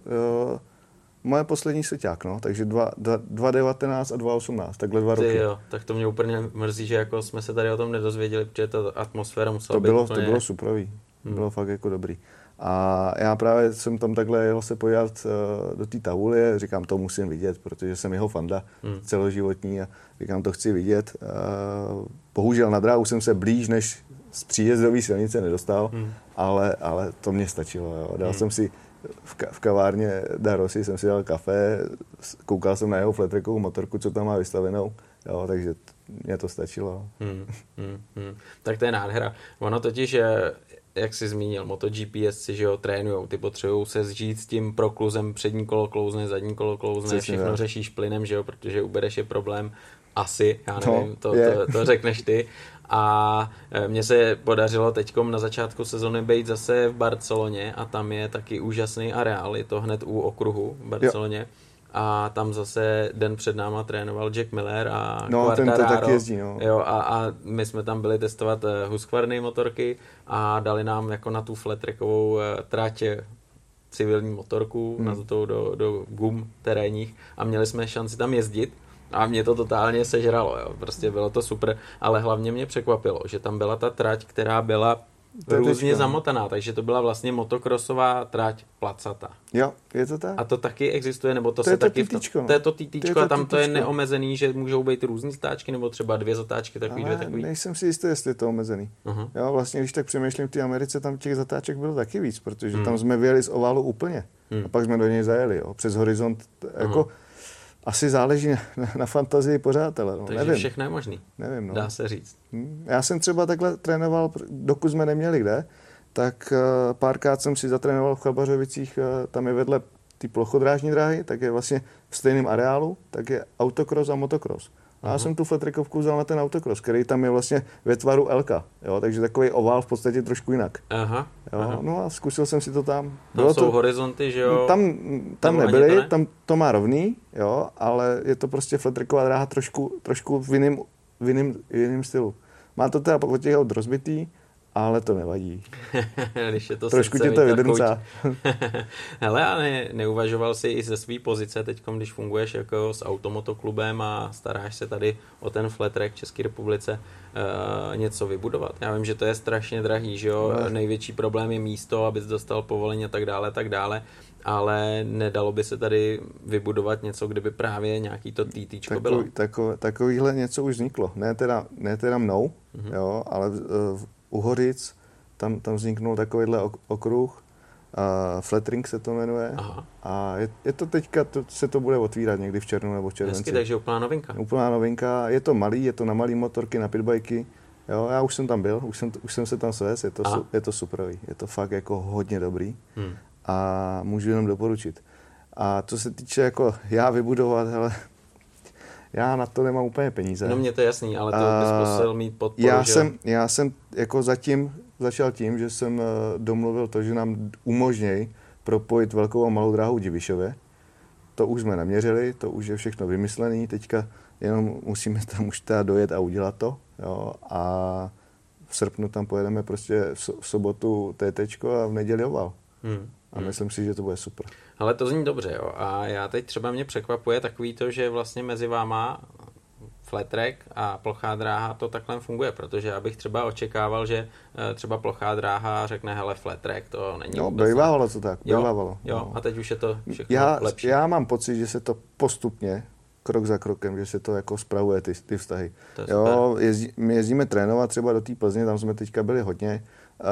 moje poslední seťák, no, takže 2.19 a 2.18, takhle dva roky. Ty jo, tak to mě úplně mrzí, že jako jsme se tady o tom nedozvěděli, protože ta atmosféra musela to být bylo, úplně... To bylo superový, hmm. bylo fakt jako dobrý. A já právě jsem tam takhle jel se podívat uh, do té tavulie, říkám, to musím vidět, protože jsem jeho fanda hmm. celoživotní a říkám, to chci vidět. Uh, bohužel na dráhu jsem se blíž než z příjezdové silnice nedostal, hmm. ale, ale to mě stačilo. Jo. Dal hmm. jsem si v, ka- v kavárně Darosi jsem si dal kafe, koukal jsem na jeho fletrekovou motorku, co tam má vystavenou, jo, takže mě to stačilo. Hmm, hmm, hmm. Tak to je nádhera. Ono totiž, jak jsi zmínil, MotoGP jezdci, že jo, trénujou, ty potřebují se zžít s tím prokluzem, přední kolo klouzne, zadní kolo klouzne, Přesně všechno tak. řešíš plynem, že jo, protože ubereš je problém asi, já no, nevím, no, to, to, to řekneš ty. A e, mně se podařilo teď na začátku sezony být zase v Barceloně a tam je taky úžasný areál, je to hned u okruhu v Barceloně. Jo. A tam zase den před náma trénoval Jack Miller a No, ten to taky jezdí, no. Jo, a, a my jsme tam byli testovat e, Husqvarny motorky a dali nám jako na tu fletrackovou e, trať civilní motorku, hmm. na to do, do gum terénních a měli jsme šanci tam jezdit a mě to totálně sežralo, jo. prostě bylo to super, ale hlavně mě překvapilo, že tam byla ta trať, která byla různě no. zamotaná, takže to byla vlastně motokrosová trať placata. Jo, je to tak. A to taky existuje, nebo to, to se je taky... To, týtíčko, no. to je to týtíčko a tam týtíčko. to je neomezený, že můžou být různý zatáčky, nebo třeba dvě zatáčky, takový Ale dvě, takový. nejsem si jistý, jestli je to omezený. Uh-huh. Jo, vlastně, když tak přemýšlím, v té Americe tam těch zatáček bylo taky víc, protože hmm. tam jsme vyjeli z oválu úplně. Hmm. A pak jsme do něj zajeli, jo, přes horizont, jako... Uh-huh asi záleží na, na, na fantazii pořádala. No. Takže Nevím. všechno je možný. Nevím, no. Dá se říct. Hm. Já jsem třeba takhle trénoval, dokud jsme neměli kde, tak uh, párkrát jsem si zatrénoval v Chalbařovicích, uh, tam je vedle ty plochodrážní dráhy, tak je vlastně v stejném areálu, tak je autokros a motokros. A já jsem tu fletrekovku vzal na ten autokros, který tam je vlastně ve tvaru Elka, jo, takže takový ovál v podstatě trošku jinak. Aha, jo, aha. No a zkusil jsem si to tam. Tam Bylo jsou to, horizonty, že jo? Tam, tam nebyly, ne? tam to má rovný, jo, ale je to prostě fletreková dráha trošku, trošku v jiném, v jiném, v jiném stylu. Má to teda od těch rozbitý, ale to nevadí. Když je to Trošku tě to vydrncá. Hele, a ne, neuvažoval jsi i ze své pozice teď, když funguješ jako s automotoklubem a staráš se tady o ten flat track v České republice, uh, něco vybudovat? Já vím, že to je strašně drahý, že jo? No. Největší problém je místo, abys dostal povolení a tak dále, tak dále ale nedalo by se tady vybudovat něco, kdyby právě nějaký to TT Takový, bylo? Takové, takovýhle něco už vzniklo. Ne teda, ne teda mnou, mm-hmm. jo, ale v, v, u Horic tam, tam vzniknul takovýhle okruh. Uh, Flatring se to jmenuje. Aha. A je, je, to teďka, to, se to bude otvírat někdy v červnu nebo v červenci. Hezky, takže úplná novinka. Úplná novinka. Je to malý, je to na malý motorky, na pitbajky. Jo, já už jsem tam byl, už jsem, už jsem se tam svést, je to, je to superový. Je to fakt jako hodně dobrý. Hmm. A můžu jenom doporučit. A co se týče jako já vybudovat, hele, já na to nemám úplně peníze. No mě to je jasný, ale to bys musel mít podporu, já že? Jsem, já jsem jako zatím začal tím, že jsem eh, domluvil to, že nám umožnějí propojit velkou a malou dráhu Divišově. To už jsme naměřili, to už je všechno vymyslené, teďka jenom musíme tam už teda dojet a udělat to. Jo, a v srpnu tam pojedeme prostě v sobotu TT a v neděli oval. Hmm. A hmm. myslím si, že to bude super. Ale to zní dobře, jo. A já teď třeba mě překvapuje takový to, že vlastně mezi váma flat track a plochá dráha to takhle funguje, protože já bych třeba očekával, že eh, třeba plochá dráha řekne, hele, flat track, to není No, bývávalo to tak, bývávalo. Jo, jo, no. a teď už je to všechno já, lepší. Já mám pocit, že se to postupně, krok za krokem, že se to jako spravuje ty, ty vztahy. Jo, jezdí, my jezdíme trénovat třeba do té Plzně, tam jsme teďka byli hodně, uh,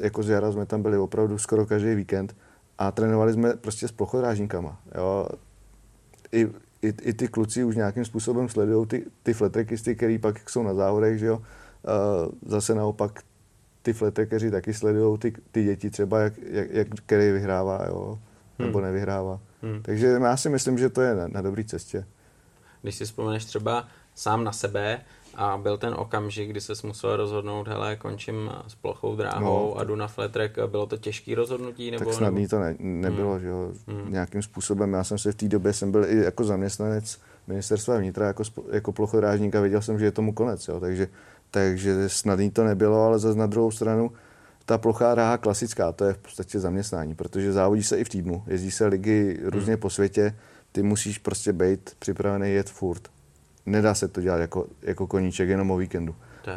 jako z jara jsme tam byli opravdu skoro každý víkend a trénovali jsme prostě s plochodrážníkama. Jo. I, i, i ty kluci už nějakým způsobem sledují ty, ty fletrekisty, který pak jsou na závodech, že jo. Uh, zase naopak ty fletrekeři taky sledují ty, ty děti třeba, jak, jak, jak který vyhrává, jo, nebo hmm. nevyhrává. Hmm. Takže já si myslím, že to je na, na dobré cestě. Když si vzpomeneš třeba sám na sebe, a byl ten okamžik, kdy se musel rozhodnout, hele, končím s plochou dráhou no, a jdu na flat track. Bylo to těžké rozhodnutí? Nebo, tak snadný nebo... to ne, nebylo, hmm. že jo. Hmm. Nějakým způsobem, já jsem se v té době, jsem byl i jako zaměstnanec ministerstva vnitra, jako, jako plochodrážník a věděl jsem, že je tomu konec, jo. Takže, takže snadný to nebylo, ale zase na druhou stranu, ta plochá dráha klasická, to je v podstatě zaměstnání, protože závodí se i v týdnu, jezdí se ligy různě hmm. po světě, ty musíš prostě být připravený jet furt nedá se to dělat jako, jako koníček jenom o víkendu.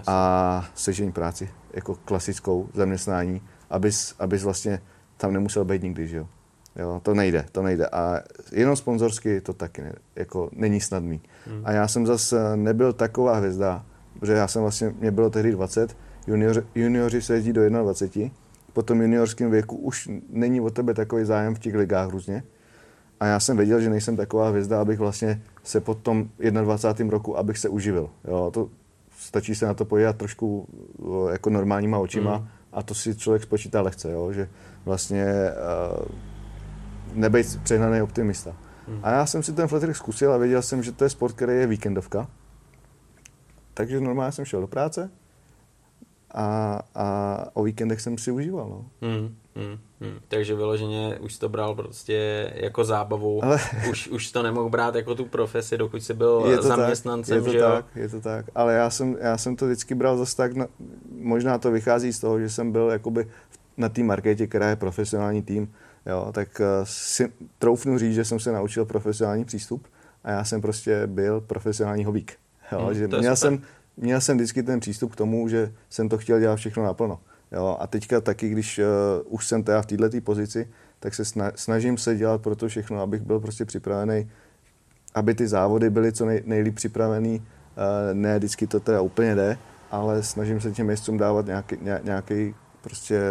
A sežení práci, jako klasickou zaměstnání, abys, abys vlastně tam nemusel být nikdy, že jo. Jo, to nejde, to nejde. A jenom sponzorsky to taky ne, jako není snadný. Hmm. A já jsem zase nebyl taková hvězda, protože já jsem vlastně, mě bylo tehdy 20, junior, junioři se jezdí do 21, po tom juniorském věku už není o tebe takový zájem v těch ligách různě. A já jsem věděl, že nejsem taková hvězda, abych vlastně se po tom 21. roku, abych se uživil. Jo, to stačí se na to podívat trošku jako normálníma očima mm. a to si člověk spočítá lehce, jo, že vlastně uh, nebejt přehnaný optimista. Mm. A já jsem si ten flatrek zkusil a věděl jsem, že to je sport, který je víkendovka. Takže normálně jsem šel do práce a, a o víkendech jsem si užíval. No. Mm. Hmm, hmm. Takže vyloženě už to bral prostě jako zábavu, ale... už, už to nemohl brát jako tu profesi, dokud jsi byl je to zaměstnancem, tak, je to že tak, jo? Je to tak, ale já jsem, já jsem to vždycky bral zase tak, na, možná to vychází z toho, že jsem byl jakoby na té marketě, která je profesionální tým, jo, tak uh, si troufnu říct, že jsem se naučil profesionální přístup a já jsem prostě byl profesionální hobík. Jo, hmm, že měl, jsem, měl jsem vždycky ten přístup k tomu, že jsem to chtěl dělat všechno naplno. Jo, a teďka taky, když uh, už jsem teda v této pozici, tak se snažím se dělat pro to všechno, abych byl prostě připravený, aby ty závody byly co nej, nejlíp připravený. Uh, ne vždycky to teda úplně jde, ale snažím se těm jezdcům dávat nějaký, nějaký prostě,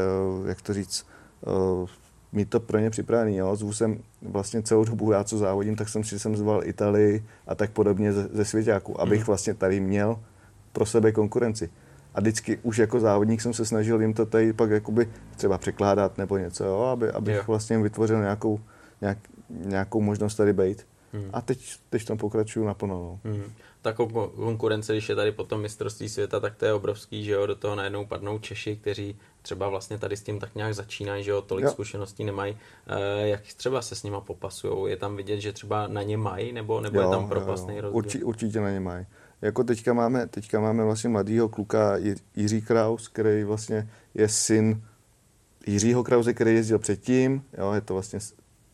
uh, jak to říct, uh, mít to pro ně připravený. Jo. Zvu jsem vlastně celou dobu, já co závodím, tak jsem si jsem zval Italii a tak podobně ze, ze svěťáku, abych hmm. vlastně tady měl pro sebe konkurenci. A vždycky už jako závodník jsem se snažil jim to tady pak jakoby třeba překládat nebo něco, jo, aby, abych jo. vlastně vytvořil nějakou, nějak, nějakou možnost tady být. Hmm. A teď, teď tam pokračuju naplno. No. Hmm. Ta konkurence, když je tady potom mistrovství světa, tak to je obrovský, že jo, do toho najednou padnou Češi, kteří třeba vlastně tady s tím tak nějak začínají, že jo, tolik jo. zkušeností nemají. E, jak třeba se s nima popasují? Je tam vidět, že třeba na ně mají, nebo, nebo jo, je tam propastný rozdíl? Urči, určitě na ně mají. Jako teďka máme, teďka máme vlastně mladýho kluka Jiří Kraus, který vlastně je syn Jiřího Krause, který jezdil předtím, jo, je to vlastně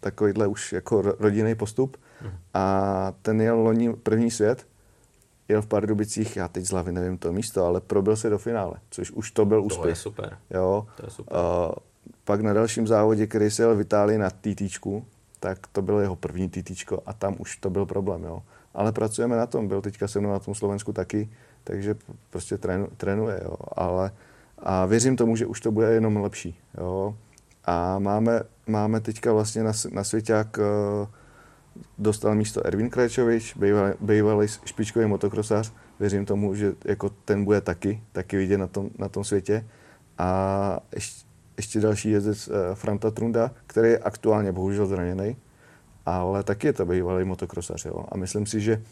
takovýhle už jako rodinný postup. Mhm. A ten jel loni první svět, jel v Pardubicích, já teď z hlavy nevím to místo, ale probil se do finále, což už to byl úspěch. To je super. Jo. To je super. Uh, pak na dalším závodě, který se jel v Itálii na TT, tak to bylo jeho první TT a tam už to byl problém. Jo ale pracujeme na tom. Byl teďka se mnou na tom Slovensku taky, takže prostě trénu, trénuje, jo. Ale, a věřím tomu, že už to bude jenom lepší, jo. A máme, máme teďka vlastně na, na svěťák uh, dostal místo Ervin Krajčovič, bývalý, bývalý špičkový motokrosář. Věřím tomu, že jako ten bude taky, taky vidět na tom, na tom světě. A ještě, ještě další jezdec uh, Franta Trunda, který je aktuálně bohužel zraněný, ale taky je to bývalý motokrosař. Jo? A myslím si, že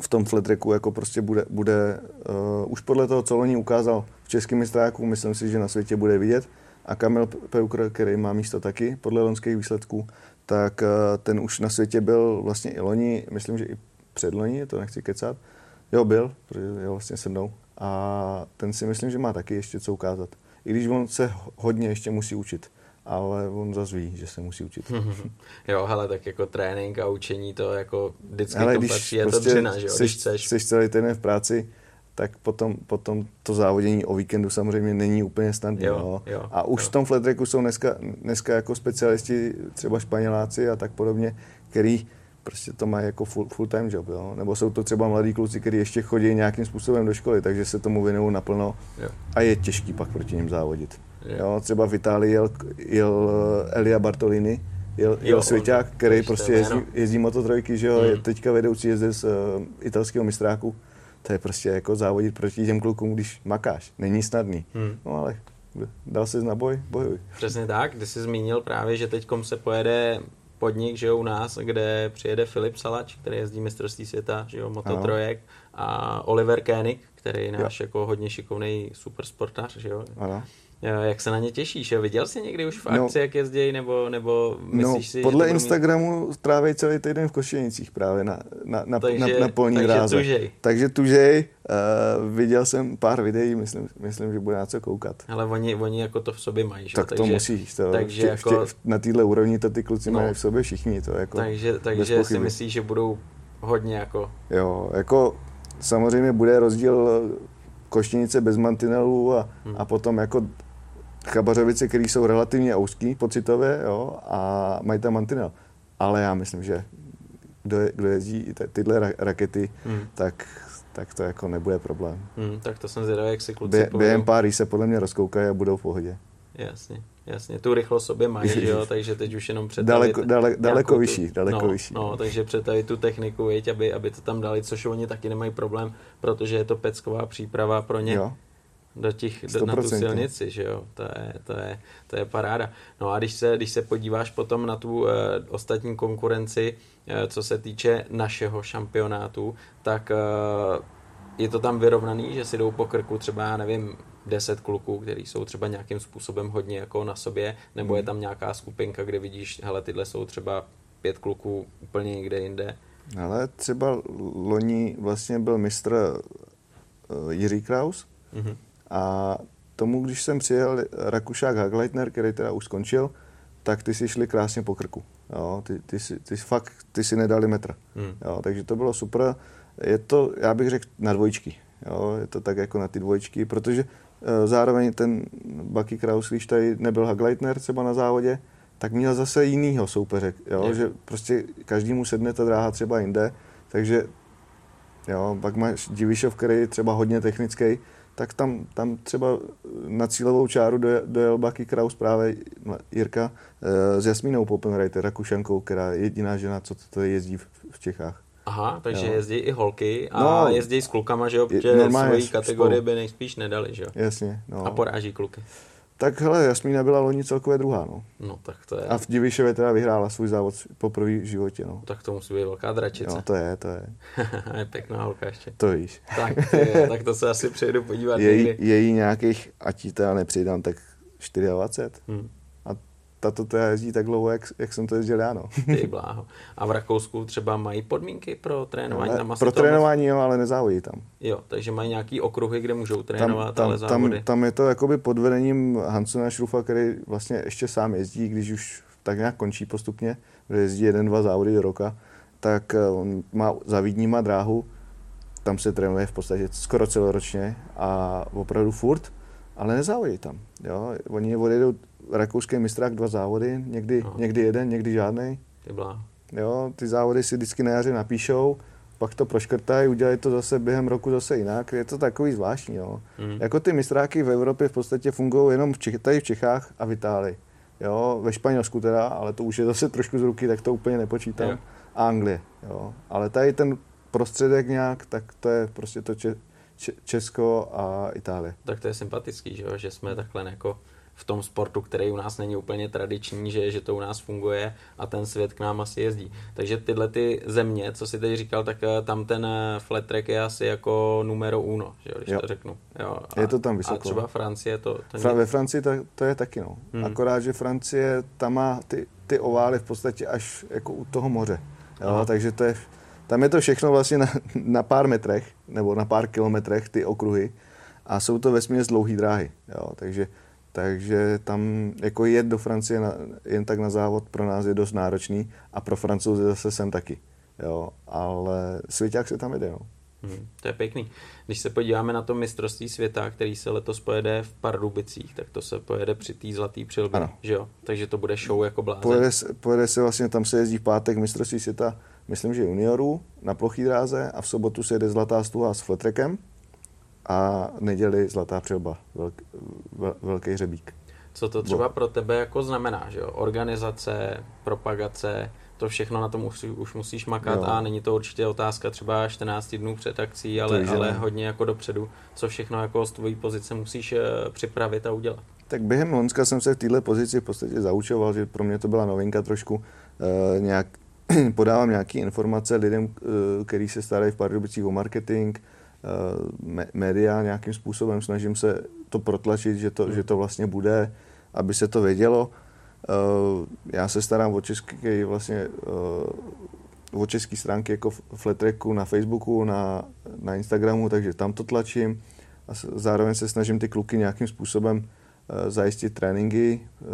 v tom flat tracku jako prostě bude, bude uh, už podle toho, co Loni ukázal v českém mistráku, myslím si, že na světě bude vidět. A Kamil Peukr, který má místo taky podle lonských výsledků, tak uh, ten už na světě byl vlastně i loni, myslím, že i předloni, to nechci kecat. Jo, byl, protože je vlastně se mnou. A ten si myslím, že má taky ještě co ukázat. I když on se hodně ještě musí učit ale on zase ví, že se musí učit. jo, hele, tak jako trénink a učení to jako vždycky hele, to když patří, je prostě to dřina, že jo, když chceš. Jsi celý týden v práci, tak potom, potom to závodění o víkendu samozřejmě není úplně snadné. Jo, no. jo, a už jo. v tom flat jsou dneska, dneska jako specialisti, třeba Španěláci a tak podobně, který prostě to mají jako full, full time job, jo? nebo jsou to třeba mladí kluci, kteří ještě chodí nějakým způsobem do školy, takže se tomu věnují naplno jo. a je těžký pak proti ním závodit. Jo. jo třeba v Itálii jel, jel eh, Elia Bartolini, jel, jel svěťák, který prostě jezdí, jezdí mototrojky, že jo, hmm. je teďka vedoucí jezdec z uh, italského mistráku. To je prostě jako závodit proti těm klukům, když makáš. Není snadný. Hmm. No ale dal se na boj, bojuj. Přesně tak, ty jsi zmínil právě, že teďkom se pojede podnik, že jo, u nás, kde přijede Filip Salač, který jezdí mistrovství světa, že jo, mototrojek, a Oliver Koenig, který je náš jo. jako hodně šikovný supersportář, že jo. Ano. Jak se na ně těšíš? Viděl jsi někdy už v no. akci, no, jak jezdí, nebo, nebo myslíš no, si, podle Instagramu mít... tráví celý týden v Košenicích právě na, na, na, takže, na, na polní takže dráze. Tužej. Takže tužej. Uh, viděl jsem pár videí, myslím, myslím, že bude na co koukat. Ale oni, oni jako to v sobě mají, že? Tak takže, to musíš. To, takže tě, jako... tě, na téhle úrovni to ty kluci no, mají v sobě všichni. To jako takže takže si myslíš, že budou hodně jako... Jo, jako samozřejmě bude rozdíl Koštěnice bez mantinelů a, hmm. a potom jako Chabařovice, které jsou relativně úzký pocitově jo, a mají tam mantinel. Ale já myslím, že kdo, je, kdo jezdí tyhle ra- rakety, hmm. tak, tak to jako nebude problém. Hmm, tak to jsem zvědavý, jak si kluci Bě, Během pár se podle mě rozkoukají a budou v pohodě. Jasně, jasně. Tu rychlost sobě mají, že jo, takže teď už jenom představit... Daleko, dale, daleko vyšší, daleko no, vyšší. No, takže představit tu techniku, jeď, aby, aby to tam dali, což oni taky nemají problém, protože je to pecková příprava pro ně. Jo do těch, do, na tu silnici, že jo, to je, to je, to je paráda. No a když se, když se podíváš potom na tu uh, ostatní konkurenci, uh, co se týče našeho šampionátu, tak uh, je to tam vyrovnaný, že si jdou po krku třeba, já nevím, deset kluků, kteří jsou třeba nějakým způsobem hodně jako na sobě, nebo je hmm. tam nějaká skupinka, kde vidíš, hele, tyhle jsou třeba pět kluků úplně někde jinde. Ale třeba loni vlastně byl mistr uh, Jiří Kraus, mm-hmm a tomu, když jsem přijel Rakušák Hagleitner, který teda už skončil, tak ty si šli krásně po krku. Jo, ty, ty, si, ty, fakt, ty si nedali metr. Hmm. Jo, takže to bylo super. Je to, já bych řekl, na dvojčky. Jo, je to tak jako na ty dvojčky, protože e, zároveň ten Bucky Kraus, když tady nebyl Hagleitner třeba na závodě, tak měl zase jinýho soupeře, jo, je. že prostě každému sedne ta dráha třeba jinde, takže jo, pak máš Divišov, který je třeba hodně technický, tak tam, tam třeba na cílovou čáru dojel Baky Kraus právě Jirka eh, s Jasmínou Poppenreiter, Rakušankou, která je jediná žena, co tady jezdí v, v Čechách. Aha, takže jo. jezdí i holky a no, jezdí s klukama, že jo, protože svoji kategorie by nejspíš nedali, že jo. Jasně, no. A poráží kluky. Tak hele, Jasmína byla loni celkově druhá, no. No, tak to je. A v Divišově teda vyhrála svůj závod poprvé v životě, no. Tak to musí být velká dračice. No, to je, to je. je pěkná holka ještě. To víš. tak, je, tak to se asi přejdu podívat. Její, její nějakých, ať ji teda nepřidám, tak 24. Hmm tato to jezdí tak dlouho, jak, jak jsem to jezdil já. No. Ty bláho. A v Rakousku třeba mají podmínky pro trénování ale, na Pro trénování jo, ale nezávodí tam. Jo, takže mají nějaký okruhy, kde můžou trénovat, tam, tam, ale závody. Tam, tam je to jakoby pod vedením Hansona Šrufa, který vlastně ještě sám jezdí, když už tak nějak končí postupně, že jezdí jeden, dva závody do roka, tak eh, on má za Vídníma dráhu, tam se trénuje v podstatě skoro celoročně a opravdu furt, ale nezávodí tam. Jo? Oni odjedou rakouský mistrák dva závody, někdy, no. někdy jeden, někdy žádný. Jo, ty závody si vždycky na jaře napíšou, pak to proškrtají, udělají to zase během roku zase jinak. Je to takový zvláštní. Jo. Mm. Jako ty mistráky v Evropě v podstatě fungují jenom v Čech, tady v Čechách a v Itálii. jo, ve Španělsku teda, ale to už je zase trošku z ruky, tak to úplně nepočítám. Jo. A Anglie, jo. Ale tady ten prostředek nějak, tak to je prostě to če, Česko a Itálie. Tak to je sympatický, že, jo? že jsme takhle jako v tom sportu, který u nás není úplně tradiční, že, že to u nás funguje a ten svět k nám asi jezdí. Takže tyhle ty země, co si teď říkal, tak eh, tam ten eh, flat track je asi jako numero uno, že jo, když Jo. to řeknu. Jo, a, Je to tam A vysoko. třeba Francie to... to Fra, ve Francii to, to je taky, no. Hmm. Hmm. Akorát, že Francie tam má ty, ty ovály v podstatě až jako u toho moře. Jo, Aha. takže to je, tam je to všechno vlastně na, na pár metrech, nebo na pár kilometrech, ty okruhy. A jsou to vesměs dlouhý dráhy. Jo, takže, takže tam jako jet do Francie na, jen tak na závod pro nás je dost náročný a pro Francouze zase sem taky. Jo, ale svěťák se tam jede, no. Hmm, to je pěkný. Když se podíváme na to mistrovství světa, který se letos pojede v Pardubicích, tak to se pojede při té zlatý přilbě, že jo? Takže to bude show jako blázen. Pojede, se- pojede se vlastně, tam se jezdí v pátek mistrovství světa, myslím, že juniorů na plochý dráze a v sobotu se jede zlatá stuha s fletrekem a v neděli zlatá přilba, velk, vel, velký hřebík. Co to třeba pro tebe jako znamená, že jo? Organizace, propagace, to všechno na tom už, už musíš makat Jo. a není to určitě otázka třeba 14 dnů před akcí, ale, ale ne. hodně jako dopředu, co všechno jako z tvojí pozice musíš eh, připravit a udělat. Tak během Lonska jsem se v této pozici v podstatě zaučoval, že pro mě to byla novinka trošku. E, nějak, podávám nějaké informace lidem, e, který se starají v Pardubicích o marketing, e, me, média nějakým způsobem, snažím se to protlačit, že to, že to vlastně bude, aby se to vědělo. E, já se starám o český vlastně o české stránky jako Fletracku na Facebooku, na, na Instagramu, takže tam to tlačím. A zároveň se snažím ty kluky nějakým způsobem eh, zajistit tréninky, eh,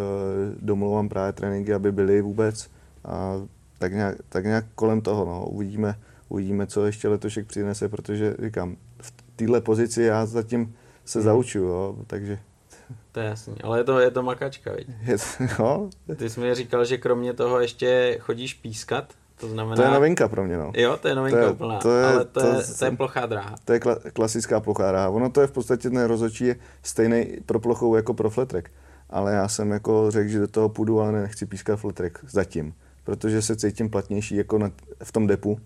domlouvám právě tréninky, aby byly vůbec. A tak nějak, tak nějak kolem toho, no, uvidíme, uvidíme, co ještě letošek přinese, protože říkám, v téhle pozici já zatím se Hmm. zaučuju, jo, takže To je jasný, ale je to, je to makačka, viď? je, no, Ty jsi mi říkal, že kromě toho ještě chodíš pískat, to znamená... to je novinka pro mě, no. Jo, to je novinka To je- úplná, to je- ale to, to je, to je plochá dráha. To je kla- klasická plochá dráha. Ono to je v podstatě ten rozhodčí je stejný pro plochou jako pro fletrek. Ale já jsem jako řekl, že do toho půjdu, ale nechci pískat fletrek zatím. Protože se cítím platnější jako na, v tom depu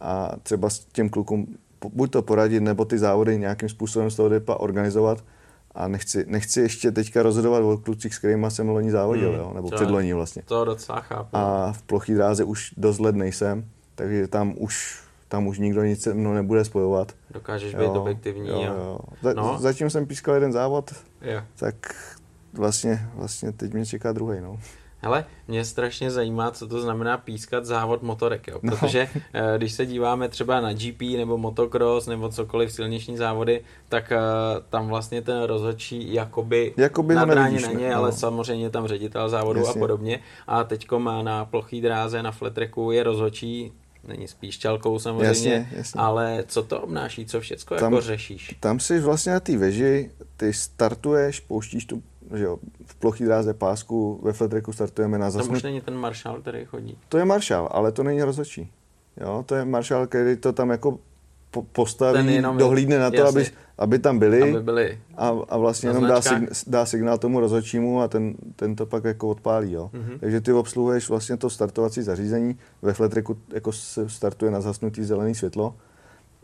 a třeba s těm klukům buď to poradit, nebo ty závody nějakým způsobem z toho depa organizovat. A nechci, nechci ještě teďka rozhodovat o klucích, s kterými jsem loni závodil, Hmm, jo, nebo to předloni vlastně. To docela chápu. A v plochý dráze už dost let nejsem, takže tam už, tam už nikdo nic se mnou nebude spojovat. Dokážeš být objektivní. Jo, jo. Za, no. Zatím jsem pískal jeden závod, Jo. tak vlastně, vlastně teď mě čeká druhý. No. Hele, mě strašně zajímá, co to znamená pískat závod motorek, jo? No. protože eh, když se díváme třeba na GP nebo motocross nebo cokoliv silniční závody, tak eh, tam vlastně ten rozhodčí jakoby, Jakoby ho na není, ne? ale No. samozřejmě tam ředitel závodu Jasně. a podobně a teďko má na plochý dráze, na flatreku je rozhodčí, není spíš čelkou samozřejmě, Jasně, jasně. ale co to obnáší, co všecko Tam- jako řešíš? Tam si vlastně na té veži, ty startuješ, pouštíš tu, že jo, v plochý dráze pásku, ve fletreku startujeme na Tam už zasnut. není ten maršál, který chodí. To je maršál, ale to není rozhodčí. Jo, to je maršál, který to tam jako po- Ten postaví, jenom- dohlídne na to, aby, aby tam byli. Aby byli a, a vlastně Na jenom dá, sign, dá signál tomu rozhodčímu a ten, ten to pak jako odpálí. Jo. Mhm. Mm-hmm. Takže ty obsluhuješ vlastně to startovací zařízení. Ve flatreku jako se startuje na zasnutý zelený světlo.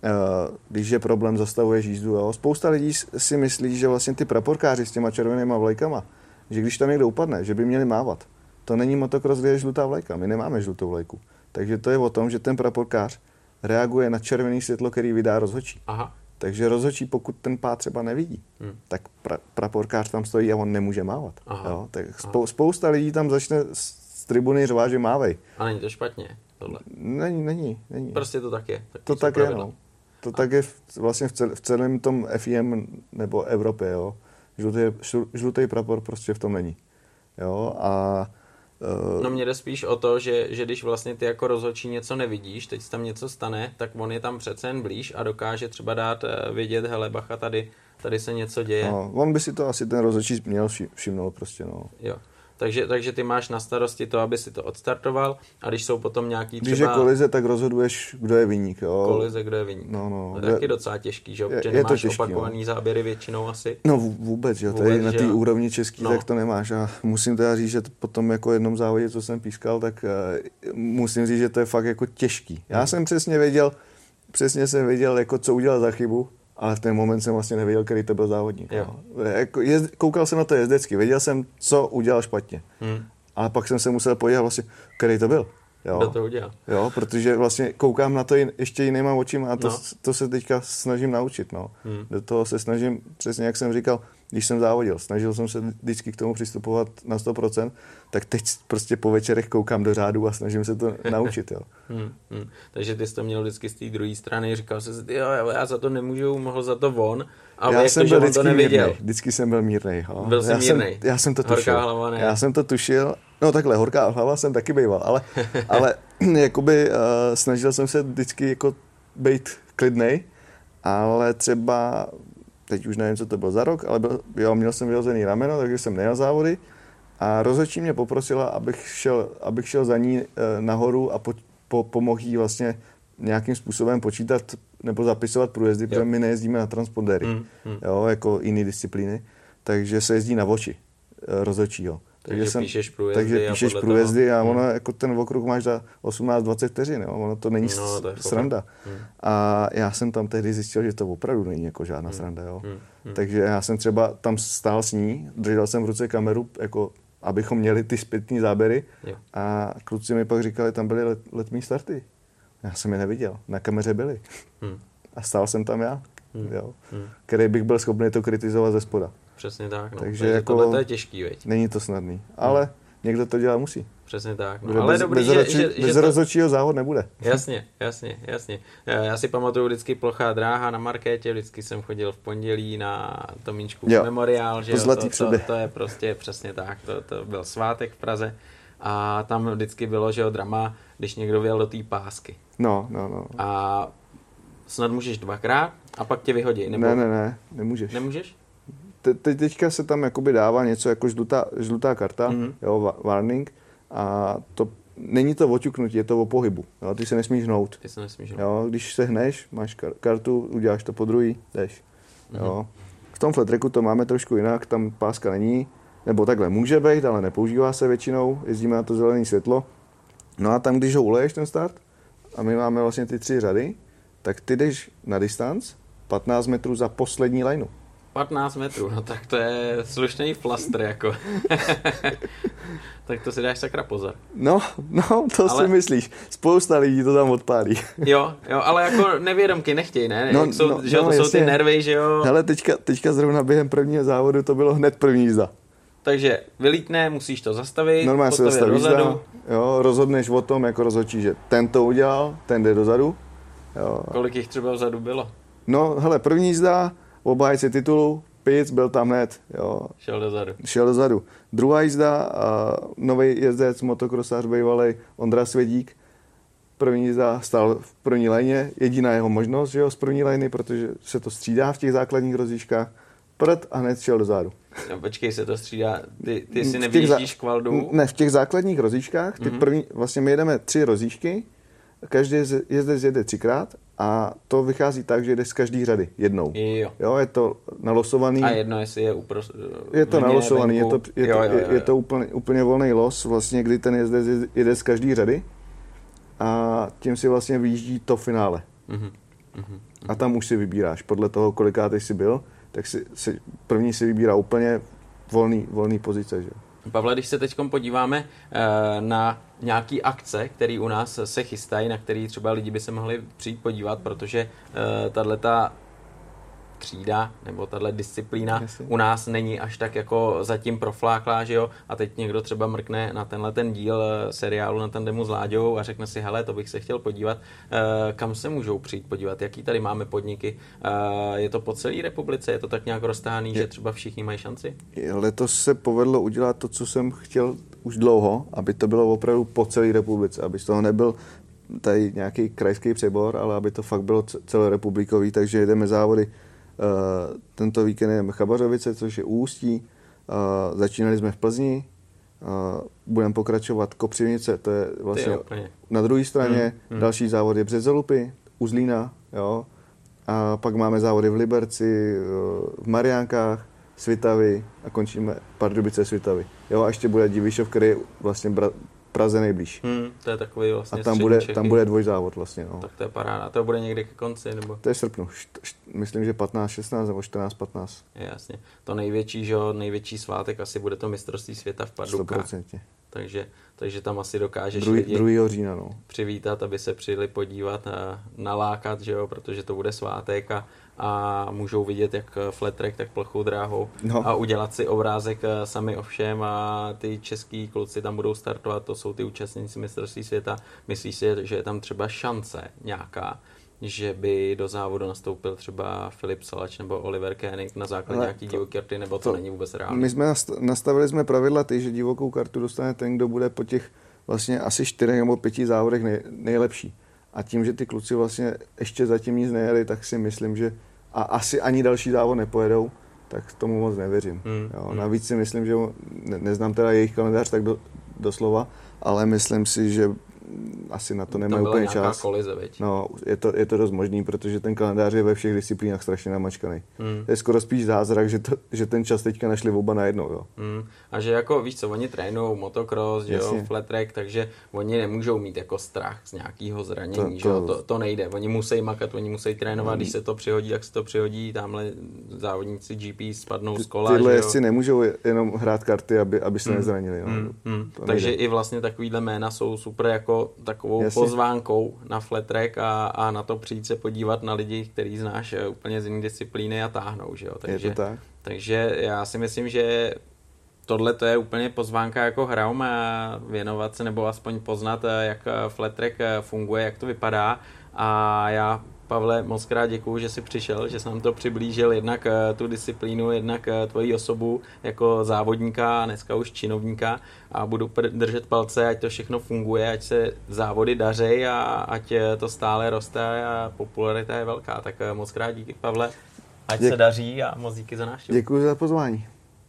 Eh, Když je problém, zastavuješ jízdu. Jo. Spousta lidí si myslí, že vlastně ty praporkáři s těma červenýma vlajkama, že když tam někdo upadne, že by měli mávat. To není motocross, kde je žlutá vlajka. My nemáme žlutou vlajku. Takže to je o tom, že ten praporkář reaguje na červený světlo, který vydá rozhodčí. Aha, Takže rozhodčí, pokud ten pád třeba nevidí, Hmm. tak pra, praporkář tam stojí a on nemůže mávat. Aha. Jo? Tak spou, spousta lidí tam začne z, tribuny řvát, že mávej. a není to špatně, tohle. Není, není, není. Prostě to tak je. Tak to tak je, no. To tak je vlastně v, cel, v celém tom FIM nebo Evropě, jo. Žlutý, žlu- žlutý prapor prostě v tom není. Jo, a uh, No mně jde spíš o to, že, že když vlastně ty jako rozhodčí něco nevidíš, teď se tam něco stane, tak on je tam přece jen blíž a dokáže třeba dát eh, vědět, hele bacha, tady, tady se něco děje. no, on by si to asi ten rozhodčí měl vši- všimnout prostě, no. Jo. Takže, takže ty máš na starosti to, aby si to odstartoval a když jsou potom nějaký třeba... Když je kolize, tak rozhoduješ, kdo je vyník. Jo? Kolize, kdo je vyník. No, no. To je taky docela těžký, že, je, že je nemáš to těžký, opakovaný no. záběry většinou asi. No vůbec, že Vůbec, tady na že té jo. úrovni český, No. tak to nemáš. A musím teda říct, že to potom jako jednom závodě, co jsem pískal, tak uh, musím říct, že to je fakt jako těžký. Já jsem přesně věděl, přesně jsem věděl, jako co udělal za chybu, ale v ten moment jsem vlastně nevěděl, který to byl závodník. Jo. no. Jako jezd, koukal jsem na to jezdecky, věděl jsem, co udělal špatně. Hmm. Ale pak jsem se musel podívat vlastně, který to byl. Jo. Kdo to udělal? Jo, protože vlastně koukám na to jin, ještě jinýma očima a to, No. to se teďka snažím naučit. No. Hmm. Do toho se snažím, přesně jak jsem říkal, když jsem závodil, snažil jsem se vždycky k tomu přistupovat na 100%, tak teď prostě po večerech koukám do řádu a snažím se to naučit. Jo. Hmm, hmm. Takže ty jsi to měl vždycky z té druhé strany, říkal jsi si, jo, jo, já za to nemůžu, mohl za to on, ale já jsem to, byl on to vždycky nevěděl. mírnej. Vždycky jsem byl mírnej. Jo. Byl jsi já mírnej. Jsem, já jsem to Horká tušil. hlava ne. Já jsem to tušil. No takhle, horká hlava jsem taky býval, ale, ale jakoby uh, snažil jsem se vždycky jako být klidnej, ale třeba, teď už nevím, co to bylo za rok, ale byl, jo, měl jsem vyhozený rameno, takže jsem nejel závody a rozhodčí mě poprosila, abych šel, abych šel za ní uh, nahoru a po, po, pomohl jí vlastně nějakým způsobem počítat nebo zapisovat průjezdy, protože my nejezdíme na transpondéry, Hmm, hmm. jo, jako jiné disciplíny, takže se jezdí na oči eh, rozhodčího. Takže píšeš průjezdy takže a píšeš podle průjezdy toho- a ono, Hmm. jako ten okrug máš za 18-20 vteřin, jo? ono to není No, to sranda. Hmm. A já jsem tam tehdy zjistil, že to opravdu není jako žádná sranda, jo. Hmm, hmm. Takže já jsem třeba tam stál s ní, držel jsem v ruce kameru, jako abychom měli ty zpětní záběry Jo. a kluci mi pak říkali, tam byly let, letní starty. Já jsem je neviděl, na kameře byly. Hmm. A stál jsem tam já, Hmm. jo, Hmm. který bych byl schopný to kritizovat ze spoda. Přesně tak, no. Takže Takže jako- tohle to je těžký, veď. Není to snadný, ale někdo to dělat musí. Přesně tak, no. Ale bez, dobrý, bez, že, rozhodčí- že, bez že to, rozhodčího závod nebude. Jasně, jasně, jasně. Já já si pamatuju vždycky plochá dráha na markétě, vždycky jsem chodil v pondělí na Tomíčku Jo, memoriál, že to jo, zlatý to, to, to, je prostě přesně tak, to, to byl svátek v Praze a tam vždycky bylo, že jo, drama, když někdo vyjel do té pásky No, no, no. a snad můžeš dvakrát a pak tě vyhodí, nebo Ne, ne, ne, nemůžeš. nemůžeš? Te, te, teďka se tam jakoby dává něco jako žlutá, žlutá karta, Mhm. mm-hmm. jo, wa- warning, a to není to oťuknutí, je to o pohybu. Jo, ty se nesmíš hnout. Ty se nesmíš. Jo, když se hneš, máš kar- kartu, uděláš to po druhý, jdeš. Jo. V tom flat tracku to máme trošku jinak, tam páska není, nebo takhle může být, ale nepoužívá se většinou, jezdíme na to zelené světlo. No a tam, když ho uleješ ten start, a my máme vlastně ty tři řady, tak ty jdeš na distanc 15 metrů za poslední lineu. 15 metrů, no tak to je slušný flastr, jako. tak to si dáš sakra pozor. No, no, to Ale- si myslíš. Spousta lidí to tam odpálí. Jo, jo, ale jako nevědomky nechtějí, ne? No, Jak jsou, no, že jo, no, to jsou ty jasně. nervy, že jo. Hele, teďka, teďka zrovna během prvního závodu to bylo hned první jízda. Takže vylítne, musíš to zastavit, Normálně se potom je zastaví dozadu. Jo, rozhodneš o tom jako rozhodčí, že ten to udělal, ten jde dozadu. Jo. Kolik jich třeba vzadu bylo? No, hele, první jízda, obhájce titulu, Pic byl tam hned, jo, Šel dozadu. šel dozadu. Druhá jízda, uh, nový jezdec, motokrosář bývalý Ondra Svědík, první jízda stál v první léně, jediná jeho možnost, že jo, z první lény, protože se to střídá v těch základních rozjížkách, prd a hned šel dozadu. No, počkej, se to střídá. Ty, ty si nevyjíždíš kvaldu? Ne, v těch základních rozíčkách, ty první, vlastně my jedeme tři rozíčky, každý jez- jezdec jede třikrát a to vychází tak, že jde z každé řady jednou. Jo. Jo, je to nalosovaný. A jedno, jestli je upros... Je to nalosovaný, je to, venku. je to, Jo, jo, je, jo, je jo. to úplně, úplně volný los, vlastně, kdy ten jezdec jede- z každé řady a tím si vlastně vyjíždí to finále. Mhm, mhm. A tam už si vybíráš, podle toho, kolikátej jsi byl, tak si, si první si vybírá úplně volný, volný pozice. Že? Pavle, když se teď podíváme eh, na nějaký akce, které u nás se chystají, na které třeba lidi by se mohli přijít podívat, protože tahle ta třída nebo tahle disciplína Jasně. u nás není až tak jako zatím profláklá, že jo? A teď někdo třeba mrkne na tenhle ten díl eh, seriálu na tandemu s Láďou a řekne si, hele, to bych se chtěl podívat. Eh, Kam se můžou přijít podívat? Jaký tady máme podniky? Eh, Je to po celé republice? Je to tak nějak roztáhaný, že třeba všichni mají šanci? Letos se povedlo udělat to, co jsem chtěl už dlouho, aby to bylo opravdu po celé republice, aby z toho nebyl tady nějaký krajský přebor, ale aby to fakt bylo ce- celorepublikový, takže jedeme závody. Uh, tento víkend jdeme Chabařovice, což je Ústí, uh, začínali jsme v Plzni, budeme pokračovat Kopřivnice, to je vlastně na druhé straně. Hmm, hmm. Další závod je Březolupy, Uzlína, jo. A pak máme závody v Liberci, v Mariánkách, Svitavy a končíme Pardubice Svitavy. Jo, a ještě bude Divišov, který je vlastně bra- Praze nejblíž. Hmm, to je takový vlastně A tam bude, tam bude dvojzávod vlastně. No. Tak to je paráda. To bude někdy ke konci? Nebo? To je srpnu. Št, št, myslím, že 15, 16 nebo 14, 15. Je, jasně. To největší, že největší svátek asi bude to mistrovství světa v Pardubkách. 100%. Takže, takže tam asi dokážeš Druhý, lidi 2. října, no. přivítat, aby se přijeli podívat a nalákat, že jo, protože to bude svátek a a můžou vidět jak flat track, tak plochou dráhou no. a udělat si obrázek eh, sami o všem a ty český kluci tam budou startovat, to jsou ty účastníci mistrovství světa. Myslíš si, že je tam třeba šance nějaká, že by do závodu nastoupil třeba Filip Salač nebo Oliver Koenig na základě Ale nějaký divoké karty, nebo to, to není vůbec reálné? My jsme nastavili jsme pravidla ty, že divokou kartu dostane ten, kdo bude po těch vlastně asi čtyřech nebo pěti závodech nej, nejlepší. A tím, že ty kluci vlastně ještě zatím nic nejeli, tak si myslím, že a asi ani další závod nepojedou, tak tomu moc nevěřím. Hmm. Jo. Hmm. Navíc si myslím, že ne, neznám teda jejich kalendář tak do, doslova, ale myslím si, že asi na to nemají úplně čas. Kolize, veď. No, je to, je to dost možný, protože ten kalendář je ve všech disciplínách strašně namačkaný. Hmm. To je skoro spíš zázrak, že, to, že ten čas teďka našli oba najednou. Jo. Hmm. A že jako víš co, oni trénují motocross, že jo, flat track, takže oni nemůžou mít jako strach z nějakého zranění, to, že jo, to, to nejde. Oni musí makat, oni musí trénovat, hmm. když se to přihodí, tak se to přihodí, tamhle závodníci GP spadnou z kola. Tyhle jezdci nemůžou jenom hrát karty, aby, aby se hmm. nezranili. Jo. Hmm. Hmm. Takže i vlastně takovýhle jména jsou super jako takovou Jasně. pozvánkou na flat track a, a na to přijít se podívat na lidi, který znáš eh, úplně z jiné disciplíny a táhnou, že jo. Takže, je to tak? takže já si myslím, že tohle to je úplně pozvánka jako hraum a věnovat se nebo aspoň poznat, eh, jak eh, flat track funguje, jak to vypadá a já Pavle, moc krát děkuju, že jsi přišel, že jsi nám to přiblížil jednak eh, tu disciplínu, jednak eh, tvoji osobu jako závodníka a dneska už činovníka a budu držet palce, ať to všechno funguje, ať se závody dařejí a ať eh, to stále roste a popularita je velká. Tak moc krát díky Pavle, ať Děk... se daří a moc díky za návštěvu. Děkuji za pozvání.